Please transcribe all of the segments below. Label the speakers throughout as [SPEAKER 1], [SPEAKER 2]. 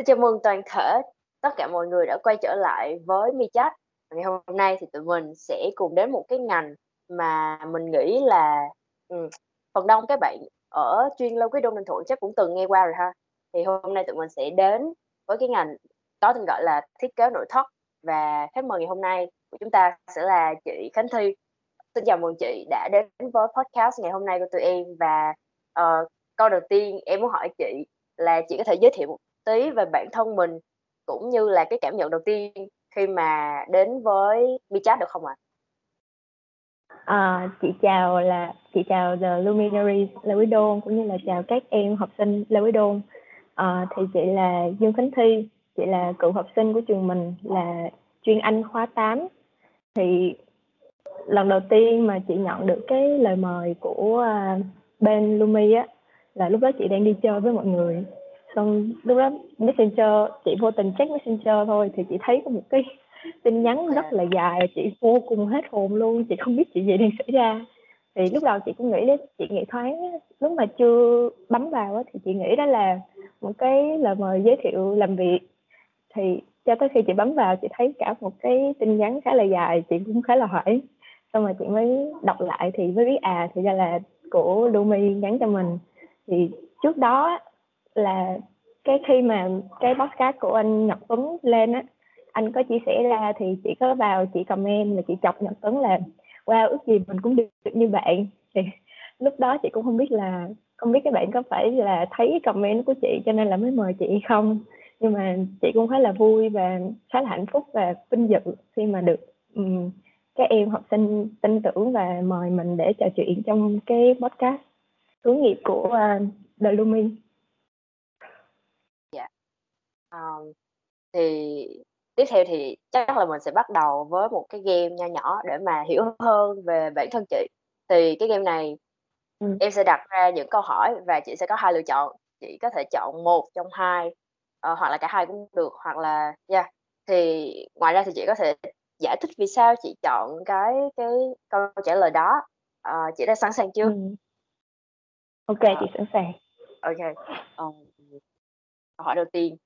[SPEAKER 1] Xin chào mừng toàn thể tất cả mọi người đã quay trở lại với Mi Chat. Ngày hôm nay thì tụi mình sẽ cùng đến một cái ngành mà mình nghĩ là ừ, phần đông các bạn ở chuyên Lâu Quý Đông Ninh Thuận chắc cũng từng nghe qua rồi ha. Thì hôm nay tụi mình sẽ đến với cái ngành có tên gọi là thiết kế nội thất và khách mời ngày hôm nay của chúng ta sẽ là chị Khánh Thi. Xin chào mừng chị đã đến với podcast ngày hôm nay của tụi em và uh, câu đầu tiên em muốn hỏi chị là chị có thể giới thiệu một tí về bản thân mình cũng như là cái cảm nhận đầu tiên khi mà đến với Bichat được không ạ?
[SPEAKER 2] À, chị chào là chị chào The Luminaries Lê Quý Đôn cũng như là chào các em học sinh Lê Quý Đôn. À, thì chị là Dương Khánh Thi, chị là cựu học sinh của trường mình là chuyên Anh khóa 8. Thì lần đầu tiên mà chị nhận được cái lời mời của uh, bên Lumi á là lúc đó chị đang đi chơi với mọi người xong lúc đó messenger chị vô tình check messenger thôi thì chị thấy có một cái tin nhắn rất là dài chị vô cùng hết hồn luôn chị không biết chuyện gì đang xảy ra. Thì lúc đầu chị cũng nghĩ đến chị nghĩ thoáng lúc mà chưa bấm vào thì chị nghĩ đó là một cái lời mời giới thiệu làm việc. Thì cho tới khi chị bấm vào chị thấy cả một cái tin nhắn khá là dài chị cũng khá là hỏi xong rồi chị mới đọc lại thì mới biết à thì ra là của Lumi nhắn cho mình. Thì trước đó là cái khi mà cái podcast của anh Nhật Tuấn lên á anh có chia sẻ ra thì chị có vào chị comment là chị chọc Nhật Tuấn là wow ước gì mình cũng được như bạn thì lúc đó chị cũng không biết là không biết các bạn có phải là thấy comment của chị cho nên là mới mời chị không nhưng mà chị cũng khá là vui và khá là hạnh phúc và vinh dự khi mà được um, các em học sinh tin tưởng và mời mình để trò chuyện trong cái podcast hướng nghiệp của uh, The Lumin.
[SPEAKER 1] Ờm, thì tiếp theo thì chắc là mình sẽ bắt đầu với một cái game nho nhỏ để mà hiểu hơn về bản thân chị. Thì cái game này Ừm. em sẽ đặt ra những câu hỏi và chị sẽ có hai lựa chọn, chị có thể chọn một trong hai, ờ, hoặc là cả hai cũng được, hoặc là yeah. Thì ngoài ra thì chị có thể giải thích vì sao chị chọn cái cái câu trả lời đó. Ờ, chị đã sẵn sàng chưa?
[SPEAKER 2] Ừm. Ô
[SPEAKER 1] Ờ.
[SPEAKER 2] chị sẵn sàng.
[SPEAKER 1] Kê, ờm, câu hỏi đầu tiên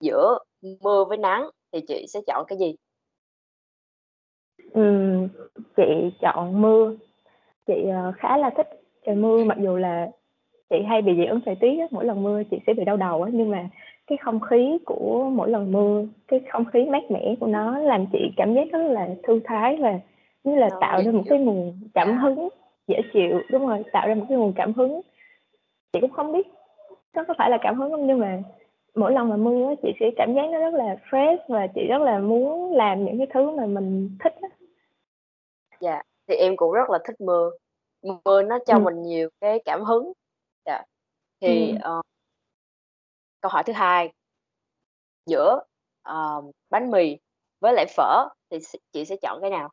[SPEAKER 1] giữa mưa với nắng thì chị sẽ chọn cái gì?
[SPEAKER 2] Ừm, chị chọn mưa. Chị, ờ, khá là thích trời mưa mặc dù là chị hay bị dị ứng thời tiết á, mỗi lần mưa chị sẽ bị đau đầu á, nhưng mà cái không khí của mỗi lần mưa, cái không khí mát mẻ của nó làm chị cảm giác rất là thư thái và như là
[SPEAKER 1] Nó
[SPEAKER 2] tạo ra một cái nguồn cảm hứng dễ chịu đúng rồi, tạo ra một cái nguồn cảm hứng. Chị cũng không biết nó có phải là cảm hứng không nhưng mà mỗi lần mà mưa á, chị sẽ cảm giác nó rất là fresh và chị rất là muốn làm những cái thứ mà mình thích á.
[SPEAKER 1] Dạ, thì em cũng rất là thích mưa. Mưa nó cho
[SPEAKER 2] Ừm.
[SPEAKER 1] mình nhiều cái cảm hứng. Dạ. Thì,
[SPEAKER 2] Ừm.
[SPEAKER 1] ờ câu hỏi thứ hai giữa, ờ, bánh mì với lại phở thì chị sẽ chọn cái nào?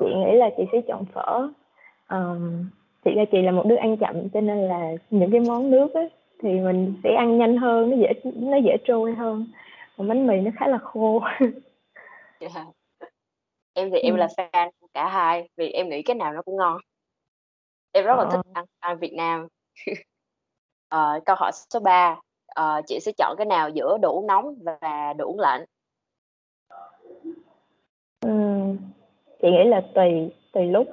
[SPEAKER 2] Chị nghĩ là chị sẽ chọn phở. Ờm, thiệt ra chị là một đứa ăn chậm cho nên là những cái món nước á, thì mình sẽ ăn nhanh hơn, nó dễ nó dễ trôi hơn, còn bánh mì nó khá là khô.
[SPEAKER 1] Yeah. Em thì em là
[SPEAKER 2] Ừm.
[SPEAKER 1] fan của cả hai, vì em nghĩ cái nào nó cũng ngon. Em rất là thích
[SPEAKER 2] Ờ.
[SPEAKER 1] ăn ăn Việt Nam. Ờ, câu hỏi số 3, ờ, chị sẽ chọn cái nào giữa đồ uống nóng và đồ uống lạnh?
[SPEAKER 2] Ừm, chị nghĩ là tùy tùy lúc,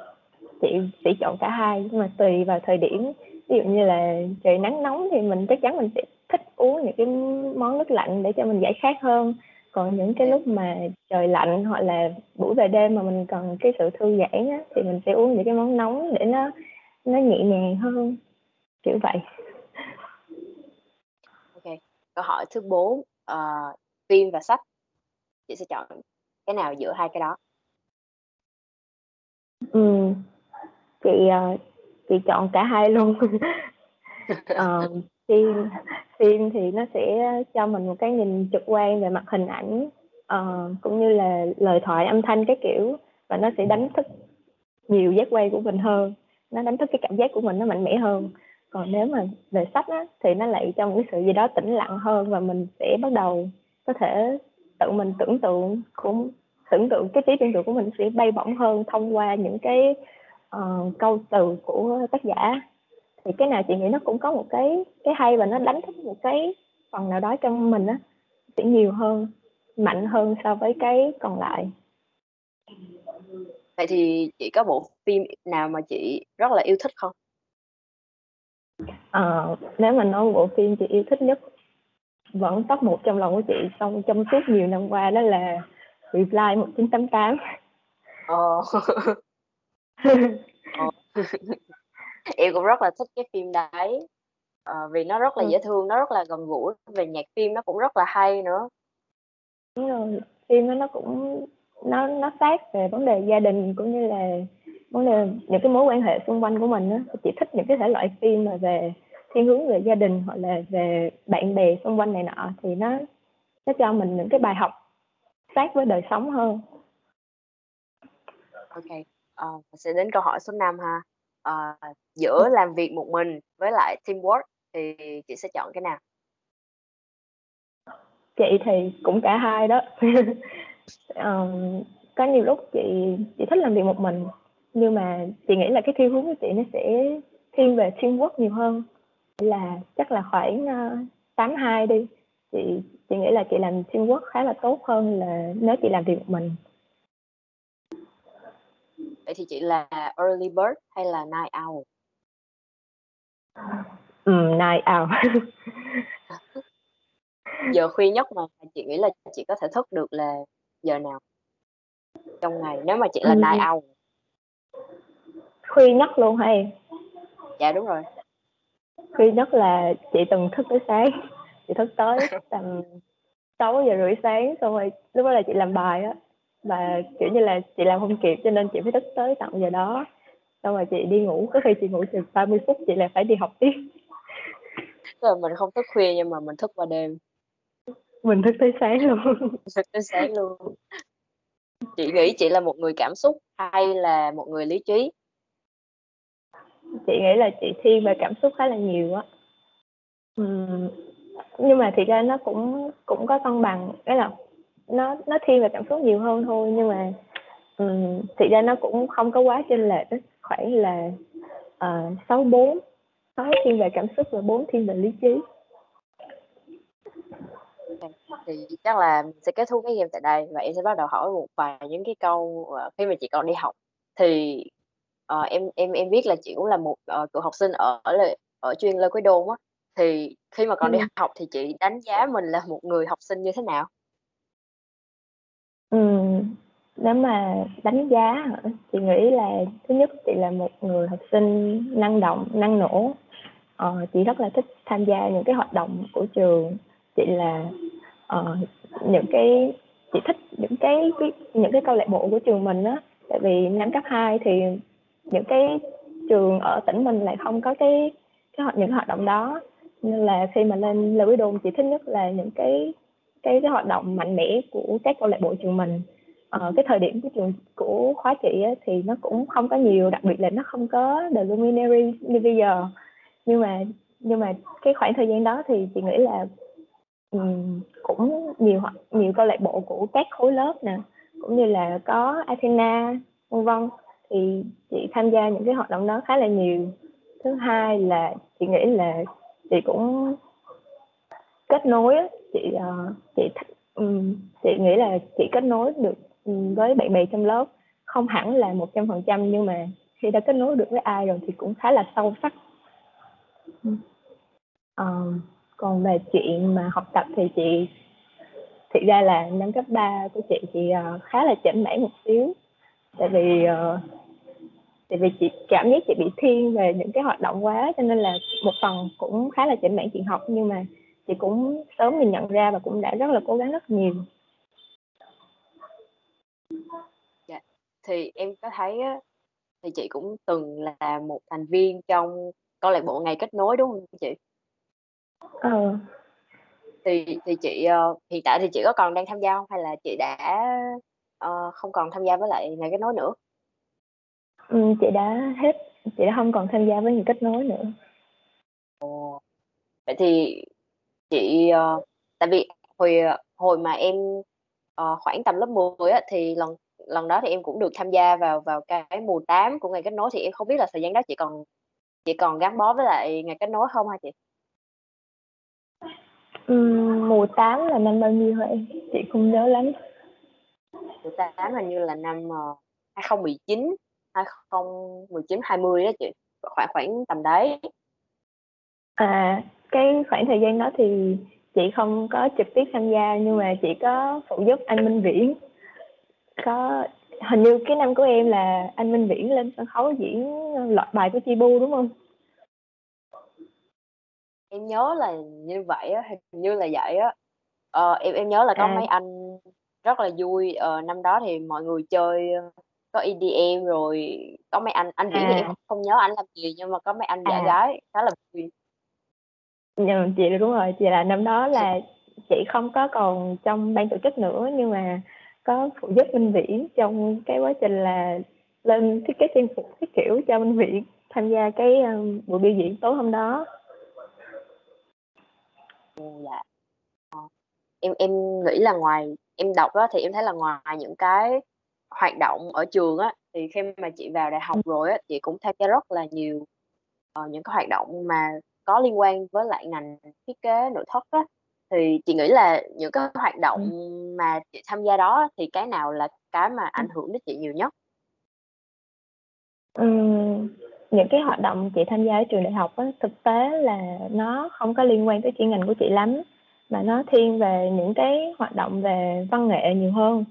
[SPEAKER 2] chị sẽ chọn cả hai, nhưng mà tùy vào thời điểm. Ví dụ như là trời nắng nóng thì mình chắc chắn mình sẽ thích uống những cái món nước lạnh để cho mình giải khát hơn. Còn những cái lúc mà trời lạnh hoặc là buổi về đêm mà mình cần cái sự thư giãn á, thì mình sẽ uống những cái món nóng để nó nó nhẹ nhàng hơn, kiểu vậy.
[SPEAKER 1] Kê. Câu hỏi thứ 4, ờ, phim và sách, chị sẽ chọn cái nào giữa hai cái đó?
[SPEAKER 2] Ừm, chị, ờ, chị chọn cả hai luôn. Ờ, phim phim thì nó sẽ cho mình một cái nhìn trực quan về mặt hình ảnh, ờ, cũng như là lời thoại, âm thanh các kiểu, và nó sẽ đánh thức nhiều giác quan của mình hơn, nó đánh thức cái cảm giác của mình nó mạnh mẽ hơn. Còn nếu mà về sách á, thì nó lại cho một cái sự gì đó tĩnh lặng hơn và mình sẽ bắt đầu có thể tự mình tưởng tượng cũng tưởng tượng cái trí tưởng tượng của mình sẽ bay bổng hơn thông qua những cái, ờ, câu từ của tác giả. Thì cái nào chị nghĩ nó cũng có một cái cái hay và nó đánh thức một cái phần nào đó trong mình á sẽ nhiều hơn mạnh hơn so với cái còn lại.
[SPEAKER 1] Vậy thì chị có bộ phim nào mà chị rất là yêu thích không?
[SPEAKER 2] Ờ, nếu mà nói bộ phim chị yêu thích nhất vẫn top một trong lòng của chị trong trong suốt nhiều năm qua đó là Reply 1988
[SPEAKER 1] ờ Ờ. em cũng rất là thích cái phim đấy. Ờ, vì nó rất là
[SPEAKER 2] Ừ.
[SPEAKER 1] dễ thương nó rất là gần gũi về nhạc phim nó cũng rất là hay nữa.
[SPEAKER 2] Đúng rồi phim đó nó cũng nó nó sát về vấn đề gia đình cũng như là vấn đề những cái mối quan hệ xung quanh của mình á. Chị thích những cái thể loại phim mà về thiên hướng về gia đình hoặc là về bạn bè xung quanh này nọ thì nó nó cho mình những cái bài học sát với đời sống hơn.
[SPEAKER 1] Ok ờ, sẽ đến câu hỏi số 5 ha. Ờ, giữa làm việc một mình với lại teamwork thì chị sẽ chọn cái nào?
[SPEAKER 2] Chị thì cũng cả hai đó. Ờm, có nhiều lúc chị chị thích làm việc một mình nhưng mà chị nghĩ là cái thiên hướng của chị nó sẽ thiên về teamwork nhiều hơn. Là chắc là khoảng uh, tám hai đi. Chị chị nghĩ là chị làm teamwork khá là tốt hơn là nếu chị làm việc một mình
[SPEAKER 1] vậy thì chị là early bird hay là night owl?
[SPEAKER 2] Ừ, night out
[SPEAKER 1] giờ khuya nhất mà chị nghĩ là chị có thể thức được là giờ nào? Trong ngày nếu mà chị là
[SPEAKER 2] Ừ.
[SPEAKER 1] night owl.
[SPEAKER 2] Khuya nhất luôn hay
[SPEAKER 1] dạ đúng rồi.
[SPEAKER 2] Khuya nhất là chị từng thức tới sáng. Chị thức tới tầm 6 giờ rưỡi sáng xong rồi lúc đó là chị làm bài á và kiểu như là chị làm không kịp cho nên chị phải thức tới tận giờ đó. Xong rồi chị đi ngủ có khi chị ngủ chừng 30 phút chị lại phải đi học tiếp.
[SPEAKER 1] Tức là mình không thức khuya nhưng mà mình thức qua đêm.
[SPEAKER 2] Mình thức tới sáng luôn.
[SPEAKER 1] Thức tới sáng luôn. Chị nghĩ chị là một người cảm xúc hay là một người lý trí?
[SPEAKER 2] Chị nghĩ là chị thiên về cảm xúc khá là nhiều á. Nhưng mà thì ra nó cũng cũng có cân bằng. Cái là nó nó thiên về cảm xúc nhiều hơn thôi nhưng mà um, thì ra nó cũng không có quá chênh lệch khoảng là sáu bốn sáu thiên về cảm xúc và bốn thiên về lý trí.
[SPEAKER 1] Thì chắc là mình sẽ kết thúc cái game tại đây và em sẽ bắt đầu hỏi một vài những cái câu ờ, khi mà chị còn đi học. Thì ờ, em em em biết là chị cũng là một ờ, cựu học sinh ở ở, ở chuyên Lê Quý Đôn á. Thì khi mà còn đi
[SPEAKER 2] Ừ.
[SPEAKER 1] học thì chị đánh giá mình là một người học sinh như thế nào
[SPEAKER 2] nếu mà đánh giá hả? chị nghĩ là thứ nhất chị là một người học sinh năng động năng nổ. Ờ, chị rất là thích tham gia những cái hoạt động của trường. Chị là ờ, những cái chị thích những cái, cái những cái câu lạc bộ của trường mình á. Tại vì năm cấp 2 thì những cái trường ở tỉnh mình lại không có cái cái hoạt những cái hoạt động đó. Nên là khi mà lên Lê Quý Đôn chị thích nhất là những cái cái cái hoạt động mạnh mẽ của các câu lạc bộ trường mình ờ, cái thời điểm của trường của khóa chị á, thì nó cũng không có nhiều đặc biệt là nó không có The Luminary như bây giờ. Nhưng mà nhưng mà cái khoảng thời gian đó thì chị nghĩ là um, cũng nhiều nhiều câu lạc bộ của các khối lớp nè cũng như là có Athena vân vân thì chị tham gia những cái hoạt động đó khá là nhiều. Thứ hai là chị nghĩ là chị cũng kết nối chị uh, chị thích um, ừ, chị nghĩ là chị kết nối được với bạn bè trong lớp không hẳn là một trăm phần trăm nhưng mà khi đã kết nối được với ai rồi thì cũng khá là sâu sắc. Uh, còn về chuyện mà học tập thì chị thực ra là năm cấp 3 của chị thì uh, khá là chỉnh mảng một xíu. Tại vì uh, tại vì chị cảm giác chị bị thiên về những cái hoạt động quá cho nên là một phần cũng khá là chỉnh mảng chuyện học nhưng mà chị cũng sớm mình nhận ra và cũng đã rất là cố gắng rất nhiều
[SPEAKER 1] dạ. Thì em có thấy á, thì chị cũng từng là một thành viên trong câu lạc bộ ngày kết nối đúng không chị
[SPEAKER 2] ờ.
[SPEAKER 1] thì thì chị uh, hiện tại thì chị có còn đang tham gia không hay là chị đã uh, không còn tham gia với lại ngày kết nối nữa
[SPEAKER 2] ừ, chị đã hết chị đã không còn tham gia với ngày kết nối nữa
[SPEAKER 1] Ồ. vậy thì chị uh, tại vì hồi hồi mà em uh, khoảng tầm lớp 10 á thì lần lần đó thì em cũng được tham gia vào vào cái mùa 8 của ngày kết nối thì em không biết là thời gian đó chị còn chị còn gắn bó với lại ngày kết nối không hả chị
[SPEAKER 2] Ừm, mùa 8 là năm bao nhiêu hả em? Chị không nhớ lắm.
[SPEAKER 1] Mùa 8 hình như là năm uh, 2019, 2019 20 đó chị, khoảng khoảng tầm đấy.
[SPEAKER 2] À, cái khoảng thời gian đó thì chị không có trực tiếp tham gia nhưng mà chị có phụ giúp anh Minh Viễn. Có hình như cái năm của em là anh Minh Viễn lên sân khấu diễn loạt bài của Chibu đúng không?
[SPEAKER 1] Em nhớ là như vậy á, hình như là vậy á. Ờ, em em nhớ là có
[SPEAKER 2] À.
[SPEAKER 1] mấy anh rất là vui, ờ, năm đó thì mọi người chơi, ơ, có EDM rồi có mấy anh anh Viễn thì em
[SPEAKER 2] À.
[SPEAKER 1] không nhớ ảnh làm gì nhưng mà có mấy anh giả
[SPEAKER 2] À.
[SPEAKER 1] gái khá là vui.
[SPEAKER 2] Nhờ, chị đúng rồi, chị là năm đó là chị không có còn trong ban tổ chức nữa nhưng mà có phụ giúp Minh Viễn trong cái quá trình là lên thiết kế trang phục thiết kiểu cho Minh Viễn tham gia cái, um, buổi biểu diễn tối hôm đó.
[SPEAKER 1] Dạ. Ờ, em em nghĩ là ngoài em đọc đó thì em thấy là ngoài những cái hoạt động ở trường á, thì khi mà chị vào đại học rồi á, chị cũng tham gia rất là nhiều, uh, những cái hoạt động mà có liên quan với lại ngành thiết kế nội thất á. Thì chị nghĩ là những cái hoạt động mà chị tham gia đó thì cái nào là cái mà ảnh hưởng đến chị nhiều nhất?
[SPEAKER 2] Ừm, những cái hoạt động chị tham gia ở trường đại học á, thực tế là nó không có liên quan tới chuyên ngành của chị lắm, mà nó thiên về những cái hoạt động về văn nghệ nhiều hơn.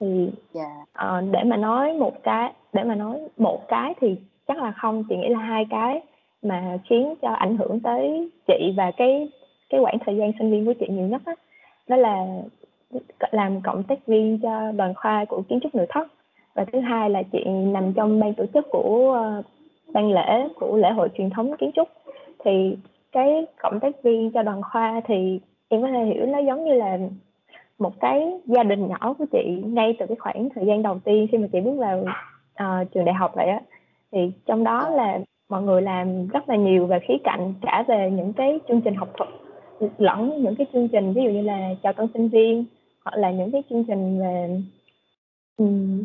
[SPEAKER 2] Thì,
[SPEAKER 1] Dạ.
[SPEAKER 2] ờ, để mà nói một cái để mà nói một cái thì chắc là không, chị nghĩ là hai cái mà khiến cho ảnh hưởng tới chị và cái cái quãng thời gian sinh viên của chị nhiều nhất á, đó là làm cộng tác viên cho đoàn khoa của kiến trúc nội thất. Và thứ hai là chị nằm trong ban tổ chức của, uh, ban lễ của lễ hội truyền thống kiến trúc. Thì cái cộng tác viên cho đoàn khoa thì em có thể hiểu nó giống như là một cái gia đình nhỏ của chị ngay từ cái khoảng thời gian đầu tiên khi mà chị bước vào, uh, trường đại học vậy á. Thì trong đó là mọi người làm rất là nhiều về khía cạnh cả về những cái chương trình học thuật, lẫn những cái chương trình ví dụ như là chào tân sinh viên, hoặc là những cái chương trình về, um,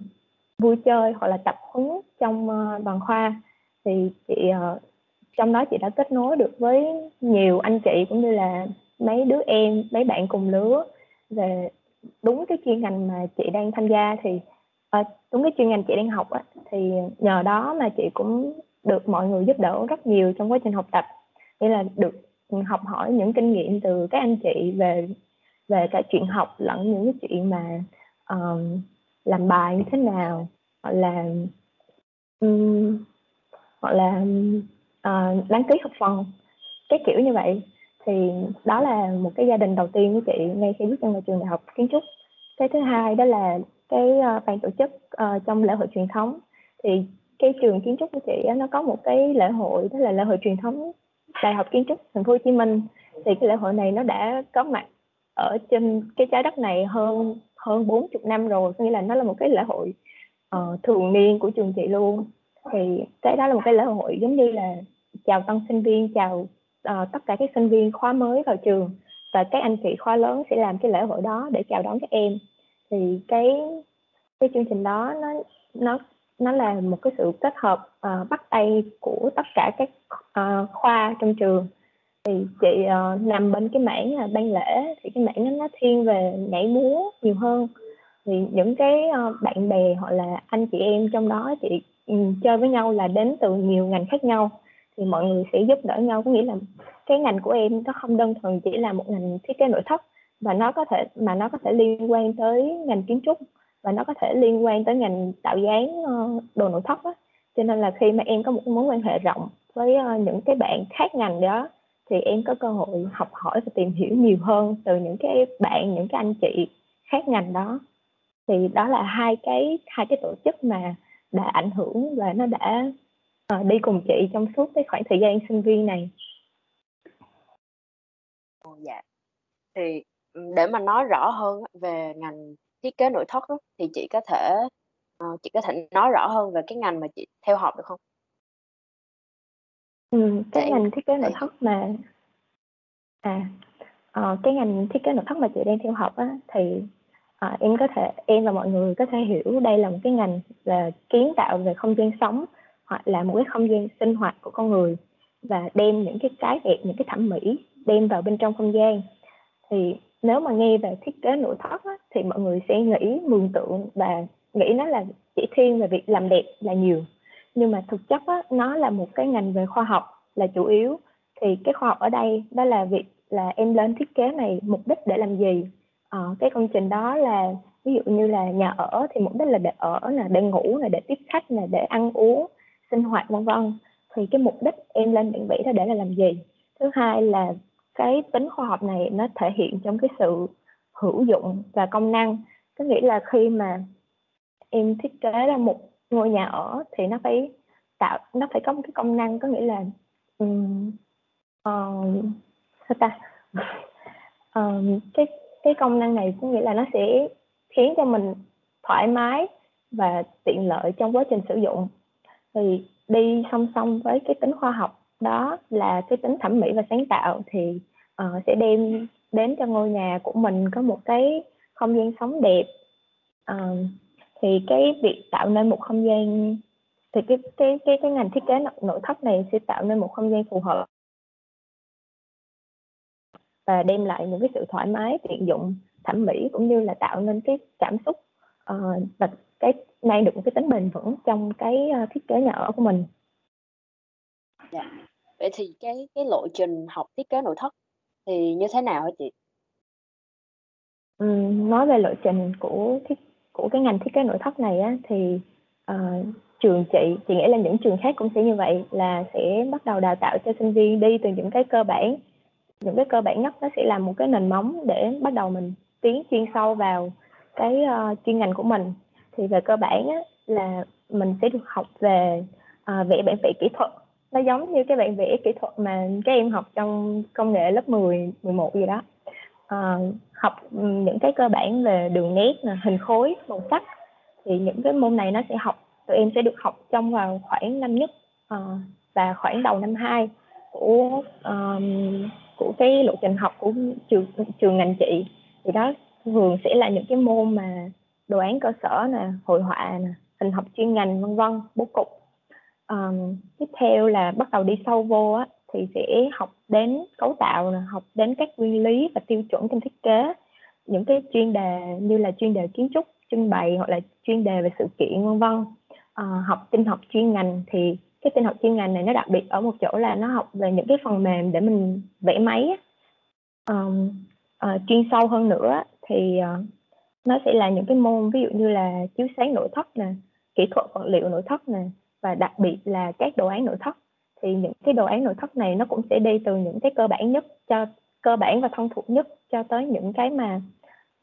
[SPEAKER 2] vui chơi hoặc là tập huấn trong, uh, đoàn khoa. Thì chị, uh, trong đó chị đã kết nối được với nhiều anh chị cũng như là mấy đứa em, mấy bạn cùng lứa về đúng cái chuyên ngành mà chị đang tham gia thì à, đúng cái chuyên ngành chị đang học á, thì nhờ đó mà chị cũng được mọi người giúp đỡ rất nhiều trong quá trình học tập. Nghĩa là được, học hỏi những kinh nghiệm từ các anh chị về về cả chuyện học lẫn những cái chuyện mà, um, làm bài như thế nào, hoặc là, um, hoặc là, uh, đăng ký học phần, cái kiểu như vậy. Thì đó là một cái gia đình đầu tiên của chị ngay khi bước chân vào trường đại học kiến trúc. Cái thứ hai đó là cái, ơ, ban tổ chức, uh, trong lễ hội truyền thống. Thì cái trường kiến trúc của chị á, nó có một cái lễ hội đó là lễ hội truyền thống Đại học Kiến trúc Thành phố Hồ Chí Minh. Thì cái lễ hội này nó đã có mặt ở trên cái trái đất này hơn hơn 40 năm rồi, có nghĩa là nó là một cái lễ hội, uh, thường niên của trường chị luôn. Thì cái đó là một cái lễ hội giống như là chào tân sinh viên, chào, uh, tất cả các sinh viên khóa mới vào trường và các anh chị khóa lớn sẽ làm cái lễ hội đó để chào đón các em. Thì cái cái chương trình đó nó nó nó là một cái sự kết hợp, uh, bắt tay của tất cả các, uh, khoa trong trường. Thì chị, uh, nằm bên cái mảng là ban lễ, thì cái mảng nó nó thiên về nhảy múa nhiều hơn. Thì những cái, uh, bạn bè hoặc là anh chị em trong đó chị, um, chơi với nhau là đến từ nhiều ngành khác nhau, thì mọi người sẽ giúp đỡ nhau. Có nghĩa là cái ngành của em nó không đơn thuần chỉ là một ngành thiết kế nội thất, và nó có thể mà nó có thể liên quan tới ngành kiến trúc và nó có thể liên quan tới ngành tạo dáng, ờ, đồ nội thất á. Cho nên là khi mà em có một mối quan hệ rộng với, ờ, những cái bạn khác ngành đó, thì em có cơ hội học hỏi và tìm hiểu nhiều hơn từ những cái bạn, những cái anh chị khác ngành đó. Thì đó là hai cái hai cái tổ chức mà đã ảnh hưởng và nó đã, ờ, đi cùng chị trong suốt cái khoảng thời gian sinh viên này.
[SPEAKER 1] Ồ, dạ. Thì, để mà nói rõ hơn về ngành thiết kế nội thất á, thì chị có thể, ờ, chị có thể nói rõ hơn về cái ngành mà chị theo học được không?
[SPEAKER 2] Ừm, cái ngành thiết kế nội
[SPEAKER 1] thể
[SPEAKER 2] thất mà à, ờ, cái ngành thiết kế nội thất mà chị đang theo học á, thì, ờ, em có thể em và mọi người có thể hiểu đây là một cái ngành là kiến tạo về không gian sống, hoặc là một cái không gian sinh hoạt của con người và đem những cái cái đẹp, những cái thẩm mỹ đem vào bên trong không gian. thì nếu mà nghe về thiết kế nội thất á, thì mọi người sẽ nghĩ mường tượng và nghĩ nó là chỉ thiên về việc làm đẹp là nhiều. Nhưng mà thực chất á, nó là một cái ngành về khoa học là chủ yếu. Thì cái khoa học ở đây đó là việc là em lên thiết kế này mục đích để làm gì? À, cái công trình đó là ví dụ như là nhà ở thì mục đích là để ở là để ngủ là để tiếp khách là để ăn uống sinh hoạt vân vân. Thì cái mục đích em lên định vị đó để là làm gì? Thứ hai là cái tính khoa học này nó thể hiện trong cái sự hữu dụng và công năng. Có nghĩa là khi mà em thiết kế ra một ngôi nhà ở thì nó phải tạo nó phải có một cái công năng. Có nghĩa là um, uh, sao ta? Um, cái cái công năng này có nghĩa là nó sẽ khiến cho mình thoải mái và tiện lợi trong quá trình sử dụng. Thì đi song song với cái tính khoa học đó là cái tính thẩm mỹ và sáng tạo thì uh, sẽ đem đến cho ngôi nhà của mình có một cái không gian sống đẹp uh, thì cái việc tạo nên một không gian thì cái cái cái cái ngành thiết kế nội thất này sẽ tạo nên một không gian phù hợp và đem lại những cái sự thoải mái tiện dụng thẩm mỹ cũng như là tạo nên cái cảm xúc uh, và cái mang được một cái tính bền vững trong cái uh, thiết kế nhà ở của mình.
[SPEAKER 1] Dạ. Vậy thì cái cái lộ trình học thiết kế nội thất thì như thế nào hả chị?
[SPEAKER 2] Ừ, nói về lộ trình của thiết của cái ngành thiết kế nội thất này á, thì uh, trường chị chị nghĩ là những trường khác cũng sẽ như vậy là sẽ bắt đầu đào tạo cho sinh viên đi từ những cái cơ bản. Những cái cơ bản nhất nó sẽ là một cái nền móng để bắt đầu mình tiến chuyên sâu vào cái uh, chuyên ngành của mình. Thì về cơ bản á, là mình sẽ được học về uh, vẽ bản vẽ kỹ thuật nó giống như cái bạn vẽ kỹ thuật mà các em học trong công nghệ lớp 10, 11 gì đó. À, học những cái cơ bản về đường nét hình khối màu sắc thì những cái môn này nó sẽ học tụi em sẽ được học trong vào khoảng năm nhất à, và khoảng đầu năm 2 của um, của cái lộ trình học của trường trường ngành chị. Thì đó thường sẽ là những cái môn mà đồ án cơ sở nè hội họa nè hình học chuyên ngành vân vân bố cục um, tiếp theo là bắt đầu đi sâu vô á thì sẽ học đến cấu tạo nè học đến các nguyên lý và tiêu chuẩn trong thiết kế. Những cái chuyên đề như là chuyên đề kiến trúc trưng bày hoặc là chuyên đề về sự kiện vân vân. À, học tin học chuyên ngành thì cái tin học chuyên ngành này nó đặc biệt ở một chỗ là nó học về những cái phần mềm để mình vẽ máy um, uh, chuyên sâu hơn nữa thì uh, nó sẽ là những cái môn ví dụ như là chiếu sáng nội thất nè kỹ thuật vật liệu nội thất nè và đặc biệt là các đồ án nội thất. Thì những cái đồ án nội thất này nó cũng sẽ đi từ những cái cơ bản nhất cho cơ bản và thông thuộc nhất cho tới những cái mà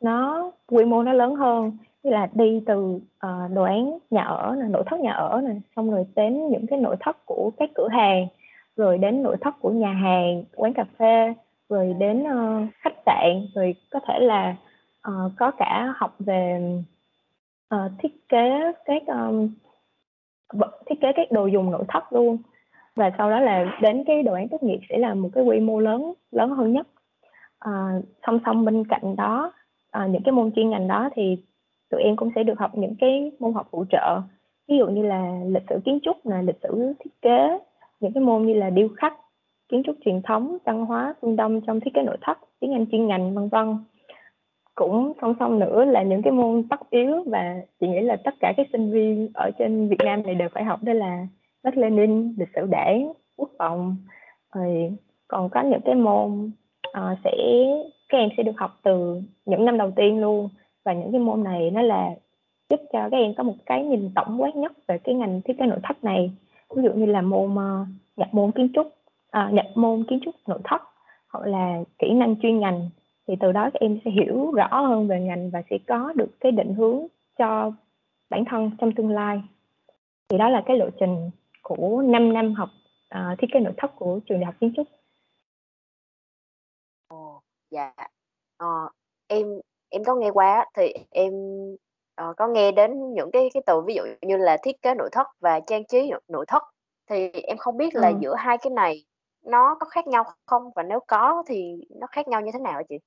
[SPEAKER 2] nó quy mô nó lớn hơn. Như là đi từ uh, đồ án nhà ở này, nội thất nhà ở này xong rồi đến những cái nội thất của các cửa hàng rồi đến nội thất của nhà hàng quán cà phê rồi đến uh, khách sạn rồi có thể là uh, có cả học về uh, thiết kế các um, Vâng, thiết kế các đồ dùng nội thất luôn. Và sau đó là đến cái đồ án tốt nghiệp sẽ là một cái quy mô lớn lớn hơn nhất. À, song song bên cạnh đó à, những cái môn chuyên ngành đó thì tụi em cũng sẽ được học những cái môn học phụ trợ. Ví dụ như là lịch sử kiến trúc là lịch sử thiết kế những cái môn như là điêu khắc kiến trúc truyền thống văn hóa phương đông trong thiết kế nội thất tiếng anh chuyên ngành vân vân cũng song song nữa là những cái môn tất yếu và chị nghĩ là tất cả các sinh viên ở trên Việt Nam này đều phải học đó là Mác Lenin lịch sử đảng, quốc phòng. Rồi còn có những cái môn uh, sẽ các em sẽ được học từ những năm đầu tiên luôn. Và những cái môn này nó là giúp cho các em có một cái nhìn tổng quát nhất về cái ngành thiết kế nội thất này. Ví dụ như là môn uh, nhập môn kiến trúc uh, nhập môn kiến trúc nội thất hoặc là kỹ năng chuyên ngành thì từ đó các em sẽ hiểu rõ hơn về ngành và sẽ có được cái định hướng cho bản thân trong tương lai thì đó là cái lộ trình của 5 năm học uh, thiết kế nội thất của trường đại học kiến trúc.
[SPEAKER 1] Ồ, dạ. Ờ, em em có nghe qua thì em uh, có nghe đến những cái cái từ ví dụ như là thiết kế nội thất và trang trí nội thất thì em không biết là ừ. giữa hai cái này nó có khác nhau không và nếu có thì nó khác nhau như thế nào chị?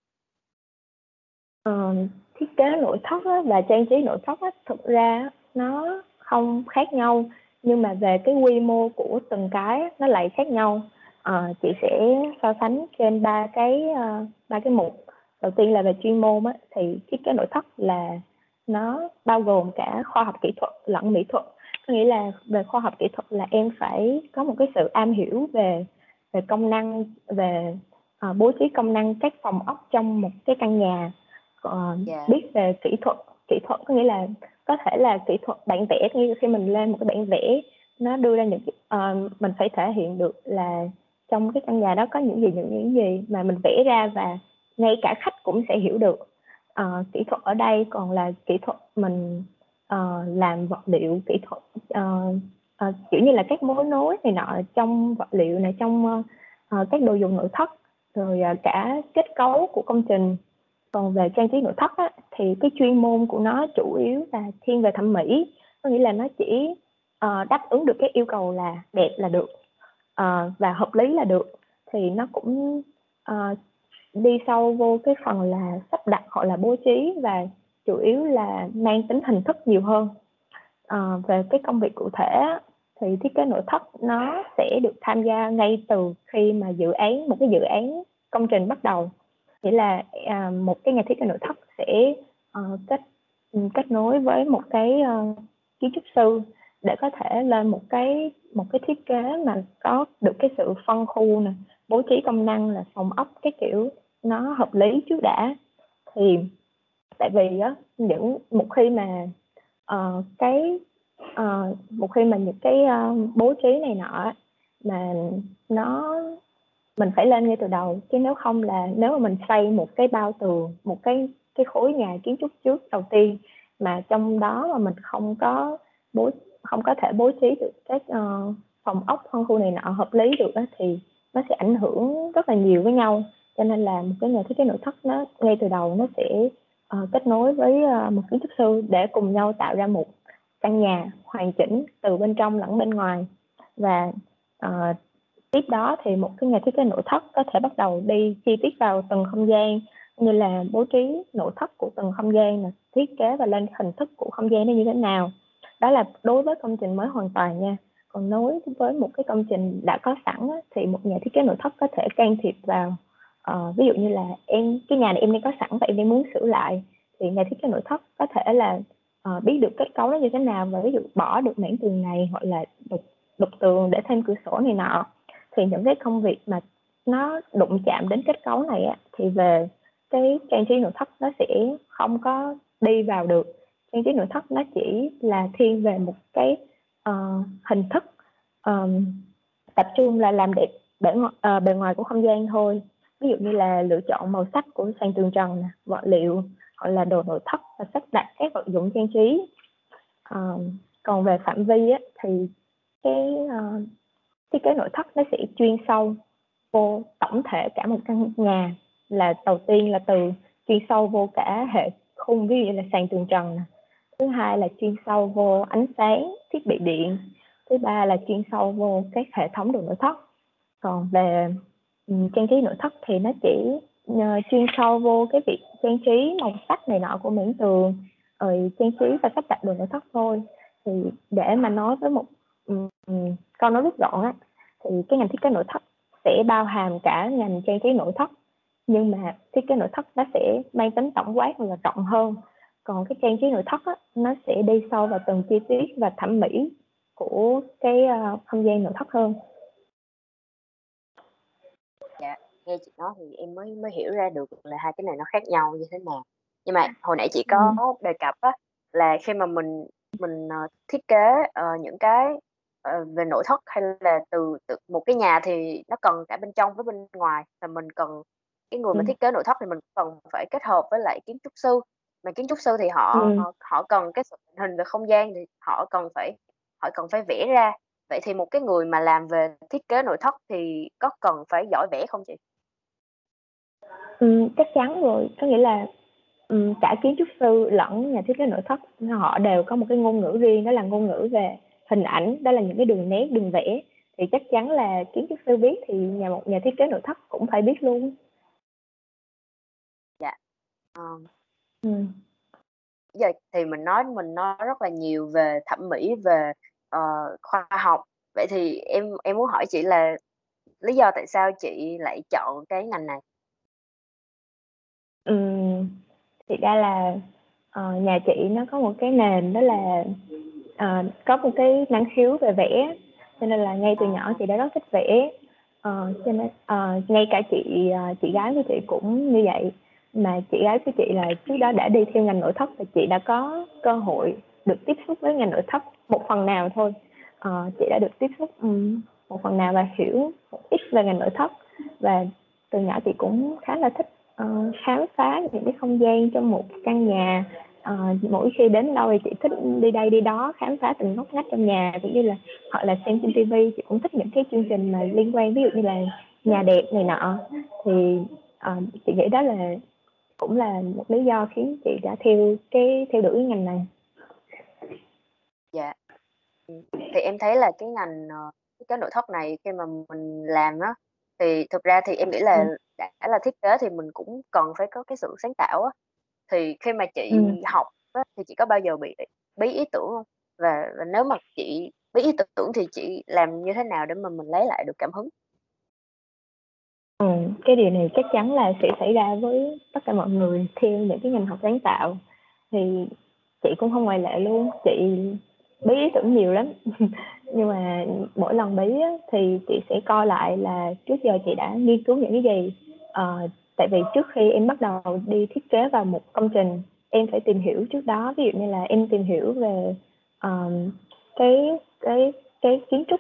[SPEAKER 2] Ờ, thiết kế nội thất á, và trang trí nội thất á, thực ra nó không khác nhau. Nhưng mà về cái quy mô của từng cái nó lại khác nhau. À, chị sẽ so sánh trên ba cái uh, ba cái mục. Đầu tiên là về chuyên môn á, thì thiết kế nội thất là nó bao gồm cả khoa học kỹ thuật lẫn mỹ thuật. Có nghĩa là về khoa học kỹ thuật là em phải có một cái sự am hiểu về về công năng về uh, bố trí công năng các phòng ốc trong một cái căn nhà ờ. Dạ. biết về kỹ thuật kỹ thuật có nghĩa là có thể là kỹ thuật bản vẽ như khi mình lên một cái bản vẽ nó đưa ra những uh, mình phải thể hiện được là trong cái căn nhà đó có những gì những những gì mà mình vẽ ra và ngay cả khách cũng sẽ hiểu được uh, kỹ thuật ở đây còn là kỹ thuật mình uh, làm vật liệu kỹ thuật uh, uh, kiểu như là các mối nối này nọ trong vật liệu này trong uh, các đồ dùng nội thất rồi uh, cả kết cấu của công trình còn về trang trí nội thất á, thì cái chuyên môn của nó chủ yếu là thiên về thẩm mỹ. Có nghĩa là nó chỉ uh, đáp ứng được cái yêu cầu là đẹp là được uh, và hợp lý là được. Thì nó cũng uh, đi sâu vô cái phần là sắp đặt hoặc là bố trí và chủ yếu là mang tính hình thức nhiều hơn. Uh, về cái công việc cụ thể thì thiết kế nội thất nó sẽ được tham gia ngay từ khi mà dự án một cái dự án công trình bắt đầu nghĩa là à, một cái nhà thiết kế nội thất sẽ uh, kết ừ, kết nối với một cái uh, kiến trúc sư để có thể lên một cái một cái thiết kế mà có được cái sự phân khu nè bố trí công năng là phòng ốc cái kiểu nó hợp lý trước đã. Thì tại vì á những một khi mà uh, cái uh, một khi mà những cái uh, bố trí này nọ mà nó mình phải lên ngay từ đầu chứ nếu không là nếu mà mình xây một cái bao tường một cái cái khối nhà kiến trúc trước đầu tiên mà trong đó mà mình không có bố không có thể bố trí được các uh, phòng ốc phân khu này nọ hợp lý được đó, thì nó sẽ ảnh hưởng rất là nhiều với nhau. Cho nên là một cái nhà thiết kế nội thất nó ngay từ đầu nó sẽ uh, kết nối với uh, một kiến trúc sư để cùng nhau tạo ra một căn nhà hoàn chỉnh từ bên trong lẫn bên ngoài. Và uh, tiếp đó thì một cái nhà thiết kế nội thất có thể bắt đầu đi chi tiết vào từng không gian như là bố trí nội thất của từng không gian này thiết kế và lên hình thức của không gian nó như thế nào. Đó là đối với công trình mới hoàn toàn nha. Còn đối với một cái công trình đã có sẵn á, thì một nhà thiết kế nội thất có thể can thiệp vào uh, ví dụ như là em cái nhà này em đang có sẵn và em đang muốn sửa lại thì nhà thiết kế nội thất có thể là uh, biết được kết cấu nó như thế nào và ví dụ bỏ được mảng tường này hoặc là đục đục tường để thêm cửa sổ này nọ thì những cái công việc mà nó đụng chạm đến kết cấu này á, thì về cái trang trí nội thất nó sẽ không có đi vào được. Trang trí nội thất nó chỉ là thiên về một cái uh, hình thức um, tập trung là làm đẹp bề, uh, bề ngoài của không gian thôi. Ví dụ như là lựa chọn màu sắc của sàn tường trần vật liệu hoặc là đồ nội thất và sắp đặt các vật dụng trang trí. Uh, còn về phạm vi á, thì cái uh, thiết kế nội thất nó sẽ chuyên sâu vô tổng thể cả một căn nhà là đầu tiên là từ chuyên sâu vô cả hệ khung ví dụ là sàn tường trần nè. Thứ hai là chuyên sâu vô ánh sáng thiết bị điện. Thứ ba là chuyên sâu vô các hệ thống đồ nội thất. Còn về ừ, trang trí nội thất thì nó chỉ uh, chuyên sâu vô cái việc trang trí màu sắc này nọ của miễn tường rồi trang trí và sắp đặt đồ nội thất thôi. Thì để mà nói với một um, câu nói rất gọn á thì cái ngành thiết kế nội thất sẽ bao hàm cả ngành trang trí nội thất nhưng mà thiết kế nội thất nó sẽ mang tính tổng quát và rộng hơn. Còn cái trang trí nội thất á, nó sẽ đi sâu vào từng chi tiết và thẩm mỹ của cái uh, không gian nội thất hơn.
[SPEAKER 1] Dạ nghe chị nói thì em mới mới hiểu ra được là hai cái này nó khác nhau như thế nào. Nhưng mà hồi nãy chị có ừ. đề cập á là khi mà mình mình uh, thiết kế uh, những cái về nội thất hay là từ, từ một cái nhà thì nó cần cả bên trong với bên ngoài là mình cần cái người mà thiết kế nội thất thì mình cần phải kết hợp với lại kiến trúc sư mà kiến trúc sư thì họ ừ. họ, họ cần cái hình về không gian thì họ cần phải họ cần phải vẽ ra vậy thì một cái người mà làm về thiết kế nội thất thì có cần phải giỏi vẽ không chị?
[SPEAKER 2] Ừ, chắc chắn rồi có nghĩa là um, cả kiến trúc sư lẫn nhà thiết kế nội thất họ đều có một cái ngôn ngữ riêng đó là ngôn ngữ về hình ảnh đó là những cái đường nét đường vẽ thì chắc chắn là kiến trúc sư biết thì nhà một nhà thiết kế nội thất cũng phải biết luôn
[SPEAKER 1] dạ um, Ừm. Giờ thì mình nói mình nói rất là nhiều về thẩm mỹ, về, ờ, khoa học. Vậy thì em em muốn hỏi chị là lý do tại sao chị lại chọn cái ngành này?
[SPEAKER 2] Ừm, thiệt ra là, ờ, nhà chị nó có một cái nền đó là, à, có một cái năng khiếu về vẽ, cho nên là ngay từ nhỏ chị đã rất thích vẽ. à, cho nên à, ngay cả chị, chị gái của chị cũng như vậy, mà chị gái của chị là trước đó đã đi theo ngành nội thất và chị đã có cơ hội được tiếp xúc với ngành nội thất một phần nào thôi. à, chị đã được tiếp xúc, một phần nào và hiểu một ít về ngành nội thất và từ nhỏ chị cũng khá là thích uh, khám phá những cái không gian trong một căn nhà uh, mỗi khi đến đâu thì chị thích đi đây đi đó khám phá từng ngóc ngách trong nhà cũng như là hoặc là xem trên TV chị cũng thích những cái chương trình mà liên quan ví dụ như là nhà đẹp này nọ. Thì uh, chị nghĩ đó là cũng là một lý do khiến chị đã theo cái theo đuổi ngành này.
[SPEAKER 1] Dạ. Thì em thấy là cái ngành uh, cái nội thất này khi mà mình làm á thì thực ra thì em nghĩ là ừ. đã là thiết kế thì mình cũng cần phải có cái sự sáng tạo á thì khi mà chị ừ. học á, thì chị có bao giờ bị bí ý tưởng không? Và, và nếu mà chị bí ý tưởng thì chị làm như thế nào để mà mình lấy lại được cảm hứng?
[SPEAKER 2] Ừ, cái điều này chắc chắn là sẽ xảy ra với tất cả mọi người theo những cái ngành học sáng tạo. Thì chị cũng không ngoại lệ luôn chị bí ý tưởng nhiều lắm. Nhưng mà mỗi lần bí á, thì chị sẽ coi lại là trước giờ chị đã nghiên cứu những cái gì à, tại vì trước khi em bắt đầu đi thiết kế vào một công trình em phải tìm hiểu trước đó. Ví dụ như là em tìm hiểu về um, cái cái cái kiến trúc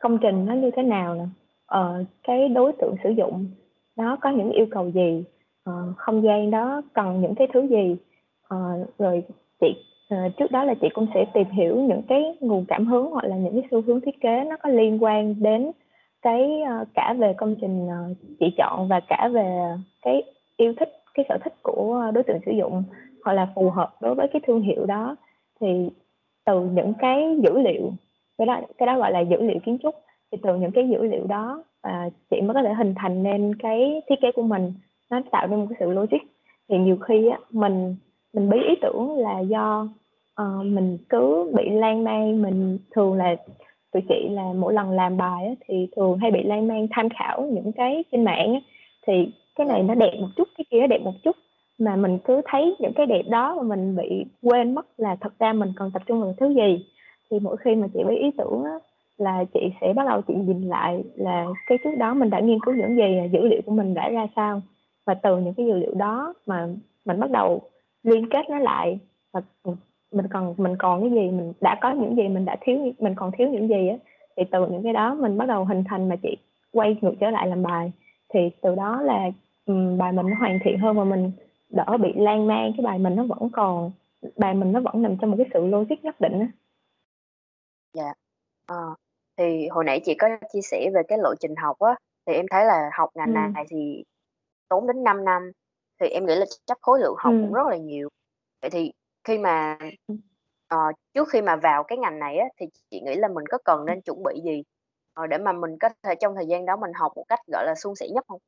[SPEAKER 2] công trình nó như thế nào nè uh, cái đối tượng sử dụng nó có những yêu cầu gì uh, không gian đó cần những cái thứ gì uh, rồi chị uh, trước đó là chị cũng sẽ tìm hiểu những cái nguồn cảm hứng hoặc là những cái xu hướng thiết kế nó có liên quan đến cái ờ, cả về công trình ờ, chị chọn và cả về cái yêu thích cái sở thích của đối tượng sử dụng hoặc là phù hợp đối với cái thương hiệu đó. Thì từ những cái dữ liệu cái đó cái đó gọi là dữ liệu kiến trúc thì từ những cái dữ liệu đó à, chị mới có thể hình thành nên cái thiết kế của mình. Nó tạo nên một cái sự logic. Thì nhiều khi á, mình mình bí ý tưởng là do uh, mình cứ bị lan man mình thường là tụi chị là mỗi lần làm bài á, thì thường hay bị lan man tham khảo những cái trên mạng á, thì cái này nó đẹp một chút cái kia nó đẹp một chút mà mình cứ thấy những cái đẹp đó mà mình bị quên mất là thật ra mình còn tập trung vào thứ gì. Thì mỗi khi mà chị với ý tưởng á, là chị sẽ bắt đầu chị nhìn lại là cái trước đó mình đã nghiên cứu những gì dữ liệu của mình đã ra sao. Và từ những cái dữ liệu đó mà mình bắt đầu liên kết nó lại và mình còn mình còn cái gì mình đã có những gì mình đã thiếu mình còn thiếu những gì á thì từ những cái đó mình bắt đầu hình thành mà chị quay ngược trở lại làm bài thì từ đó là um, bài mình nó hoàn thiện hơn và mình đỡ bị lan man cái bài mình nó vẫn còn bài mình nó vẫn nằm trong một cái sự logic nhất định á
[SPEAKER 1] dạ à, thì hồi nãy chị có chia sẻ về cái lộ trình học á thì em thấy là học ngành ừ. này thì tốn đến 5 năm thì em nghĩ là chắc khối lượng học ừ. cũng rất là nhiều vậy thì khi mà ờ, trước khi mà vào cái ngành này á, thì chị nghĩ là mình có cần nên chuẩn bị gì ờ, để mà mình có thể trong thời gian đó mình học một cách gọi là suôn sẻ nhất không?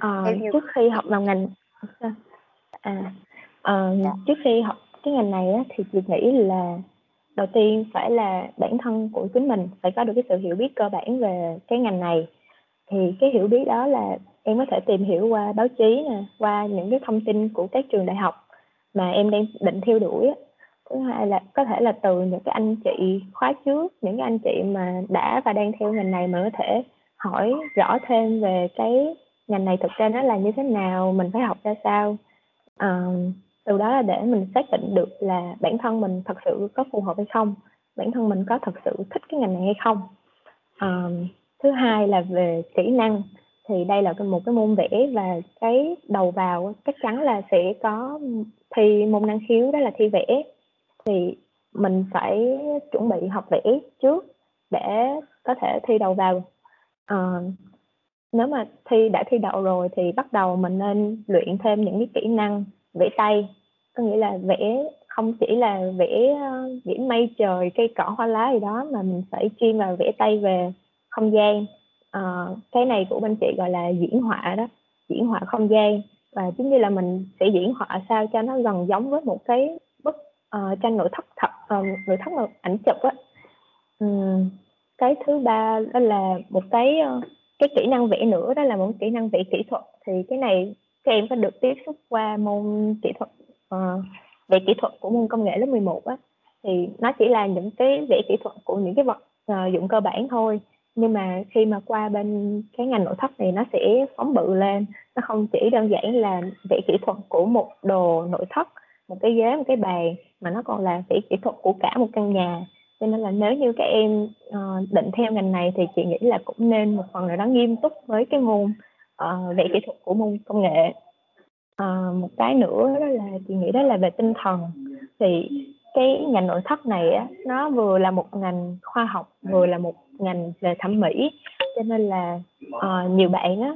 [SPEAKER 2] Ờ, như... trước khi học vào ngành à ờ, dạ. trước khi học cái ngành này á, thì chị nghĩ là đầu tiên phải là bản thân của chính mình phải có được cái sự hiểu biết cơ bản về cái ngành này thì cái hiểu biết đó là em có thể tìm hiểu qua báo chí nè qua những cái thông tin của các trường đại học mà em đang định theo đuổi thứ hai là có thể là từ những cái anh chị khóa trước những cái anh chị mà đã và đang theo ngành này mà có thể hỏi rõ thêm về cái ngành này thực ra nó là như thế nào mình phải học ra sao. À, từ đó là để mình xác định được là bản thân mình thật sự có phù hợp hay không bản thân mình có thật sự thích cái ngành này hay không. À, thứ hai là về kỹ năng thì đây là một cái môn vẽ và cái đầu vào chắc chắn là sẽ có thi môn năng khiếu đó là thi vẽ. Thì mình phải chuẩn bị học vẽ trước để có thể thi đầu vào. À, nếu mà thi đã thi đậu rồi thì bắt đầu mình nên luyện thêm những cái kỹ năng vẽ tay. Có nghĩa là vẽ không chỉ là vẽ ờ, vẽ mây trời cây cỏ hoa lá gì đó mà mình phải chuyên vào vẽ tay về không gian. À, cái này của bên chị gọi là diễn họa đó diễn họa không gian và chính như là mình sẽ diễn họa sao cho nó gần giống với một cái bức ờ, uh, tranh nội thất thật uh, nội thất mà ảnh chụp á. Um, cái thứ ba đó là một cái uh, cái kỹ năng vẽ nữa đó là một kỹ năng vẽ kỹ thuật. Thì cái này các em phải được tiếp xúc qua môn kỹ thuật uh, vẽ kỹ thuật của môn công nghệ lớp 11 á. Thì nó chỉ là những cái vẽ kỹ thuật của những cái vật uh, dụng cơ bản thôi. Nhưng mà khi mà qua bên cái ngành nội thất này nó sẽ phóng bự lên nó không chỉ đơn giản là vẽ kỹ thuật của một đồ nội thất một cái ghế một cái bàn mà nó còn là vẽ kỹ thuật của cả một căn nhà. Cho nên là nếu như các em uh, định theo ngành này thì chị nghĩ là cũng nên một phần nào đó nghiêm túc với cái môn uh, vẽ kỹ thuật của môn công nghệ. Uh, một cái nữa đó là chị nghĩ đó là về tinh thần. Thì cái ngành nội thất này á nó vừa là một ngành khoa học vừa là một ngành về thẩm mỹ. Cho nên là uh, nhiều bạn á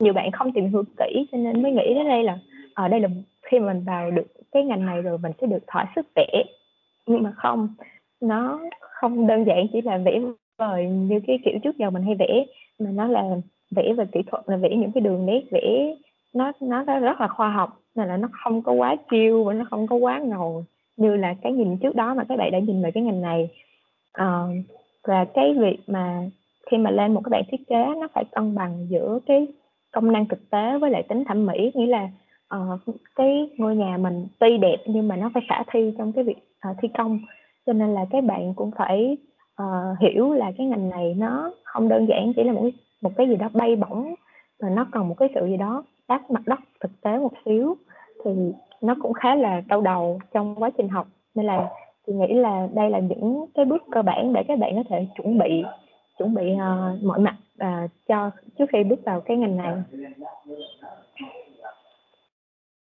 [SPEAKER 2] nhiều bạn không tìm hiểu kỹ cho nên mới nghĩ đến đây là ở đây là khi mà mình vào được cái ngành này rồi mình sẽ được thỏa sức vẽ. Nhưng mà không nó không đơn giản chỉ là vẽ vời như cái kiểu trước giờ mình hay vẽ mà nó là vẽ về kỹ thuật là vẽ những cái đường nét vẽ. Nó nó rất là khoa học nên là nó không có quá chiêu và nó không có quá ngầu như là cái nhìn trước đó mà các bạn đã nhìn về cái ngành này. À, và cái việc mà khi mà lên một cái bản thiết kế nó phải cân bằng giữa cái công năng thực tế với lại tính thẩm mỹ nghĩa là uh, cái ngôi nhà mình tuy đẹp nhưng mà nó phải khả thi trong cái việc uh, thi công. Cho nên là các bạn cũng phải uh, hiểu là cái ngành này nó không đơn giản chỉ là một cái, một cái gì đó bay bổng mà nó cần một cái sự gì đó đáp mặt đất thực tế một xíu thì nó cũng khá là đau đầu trong quá trình học. Nên là chị nghĩ là đây là những cái bước cơ bản để các bạn có thể chuẩn bị chuẩn bị uh, mọi mặt uh, cho trước khi bước vào cái ngành này.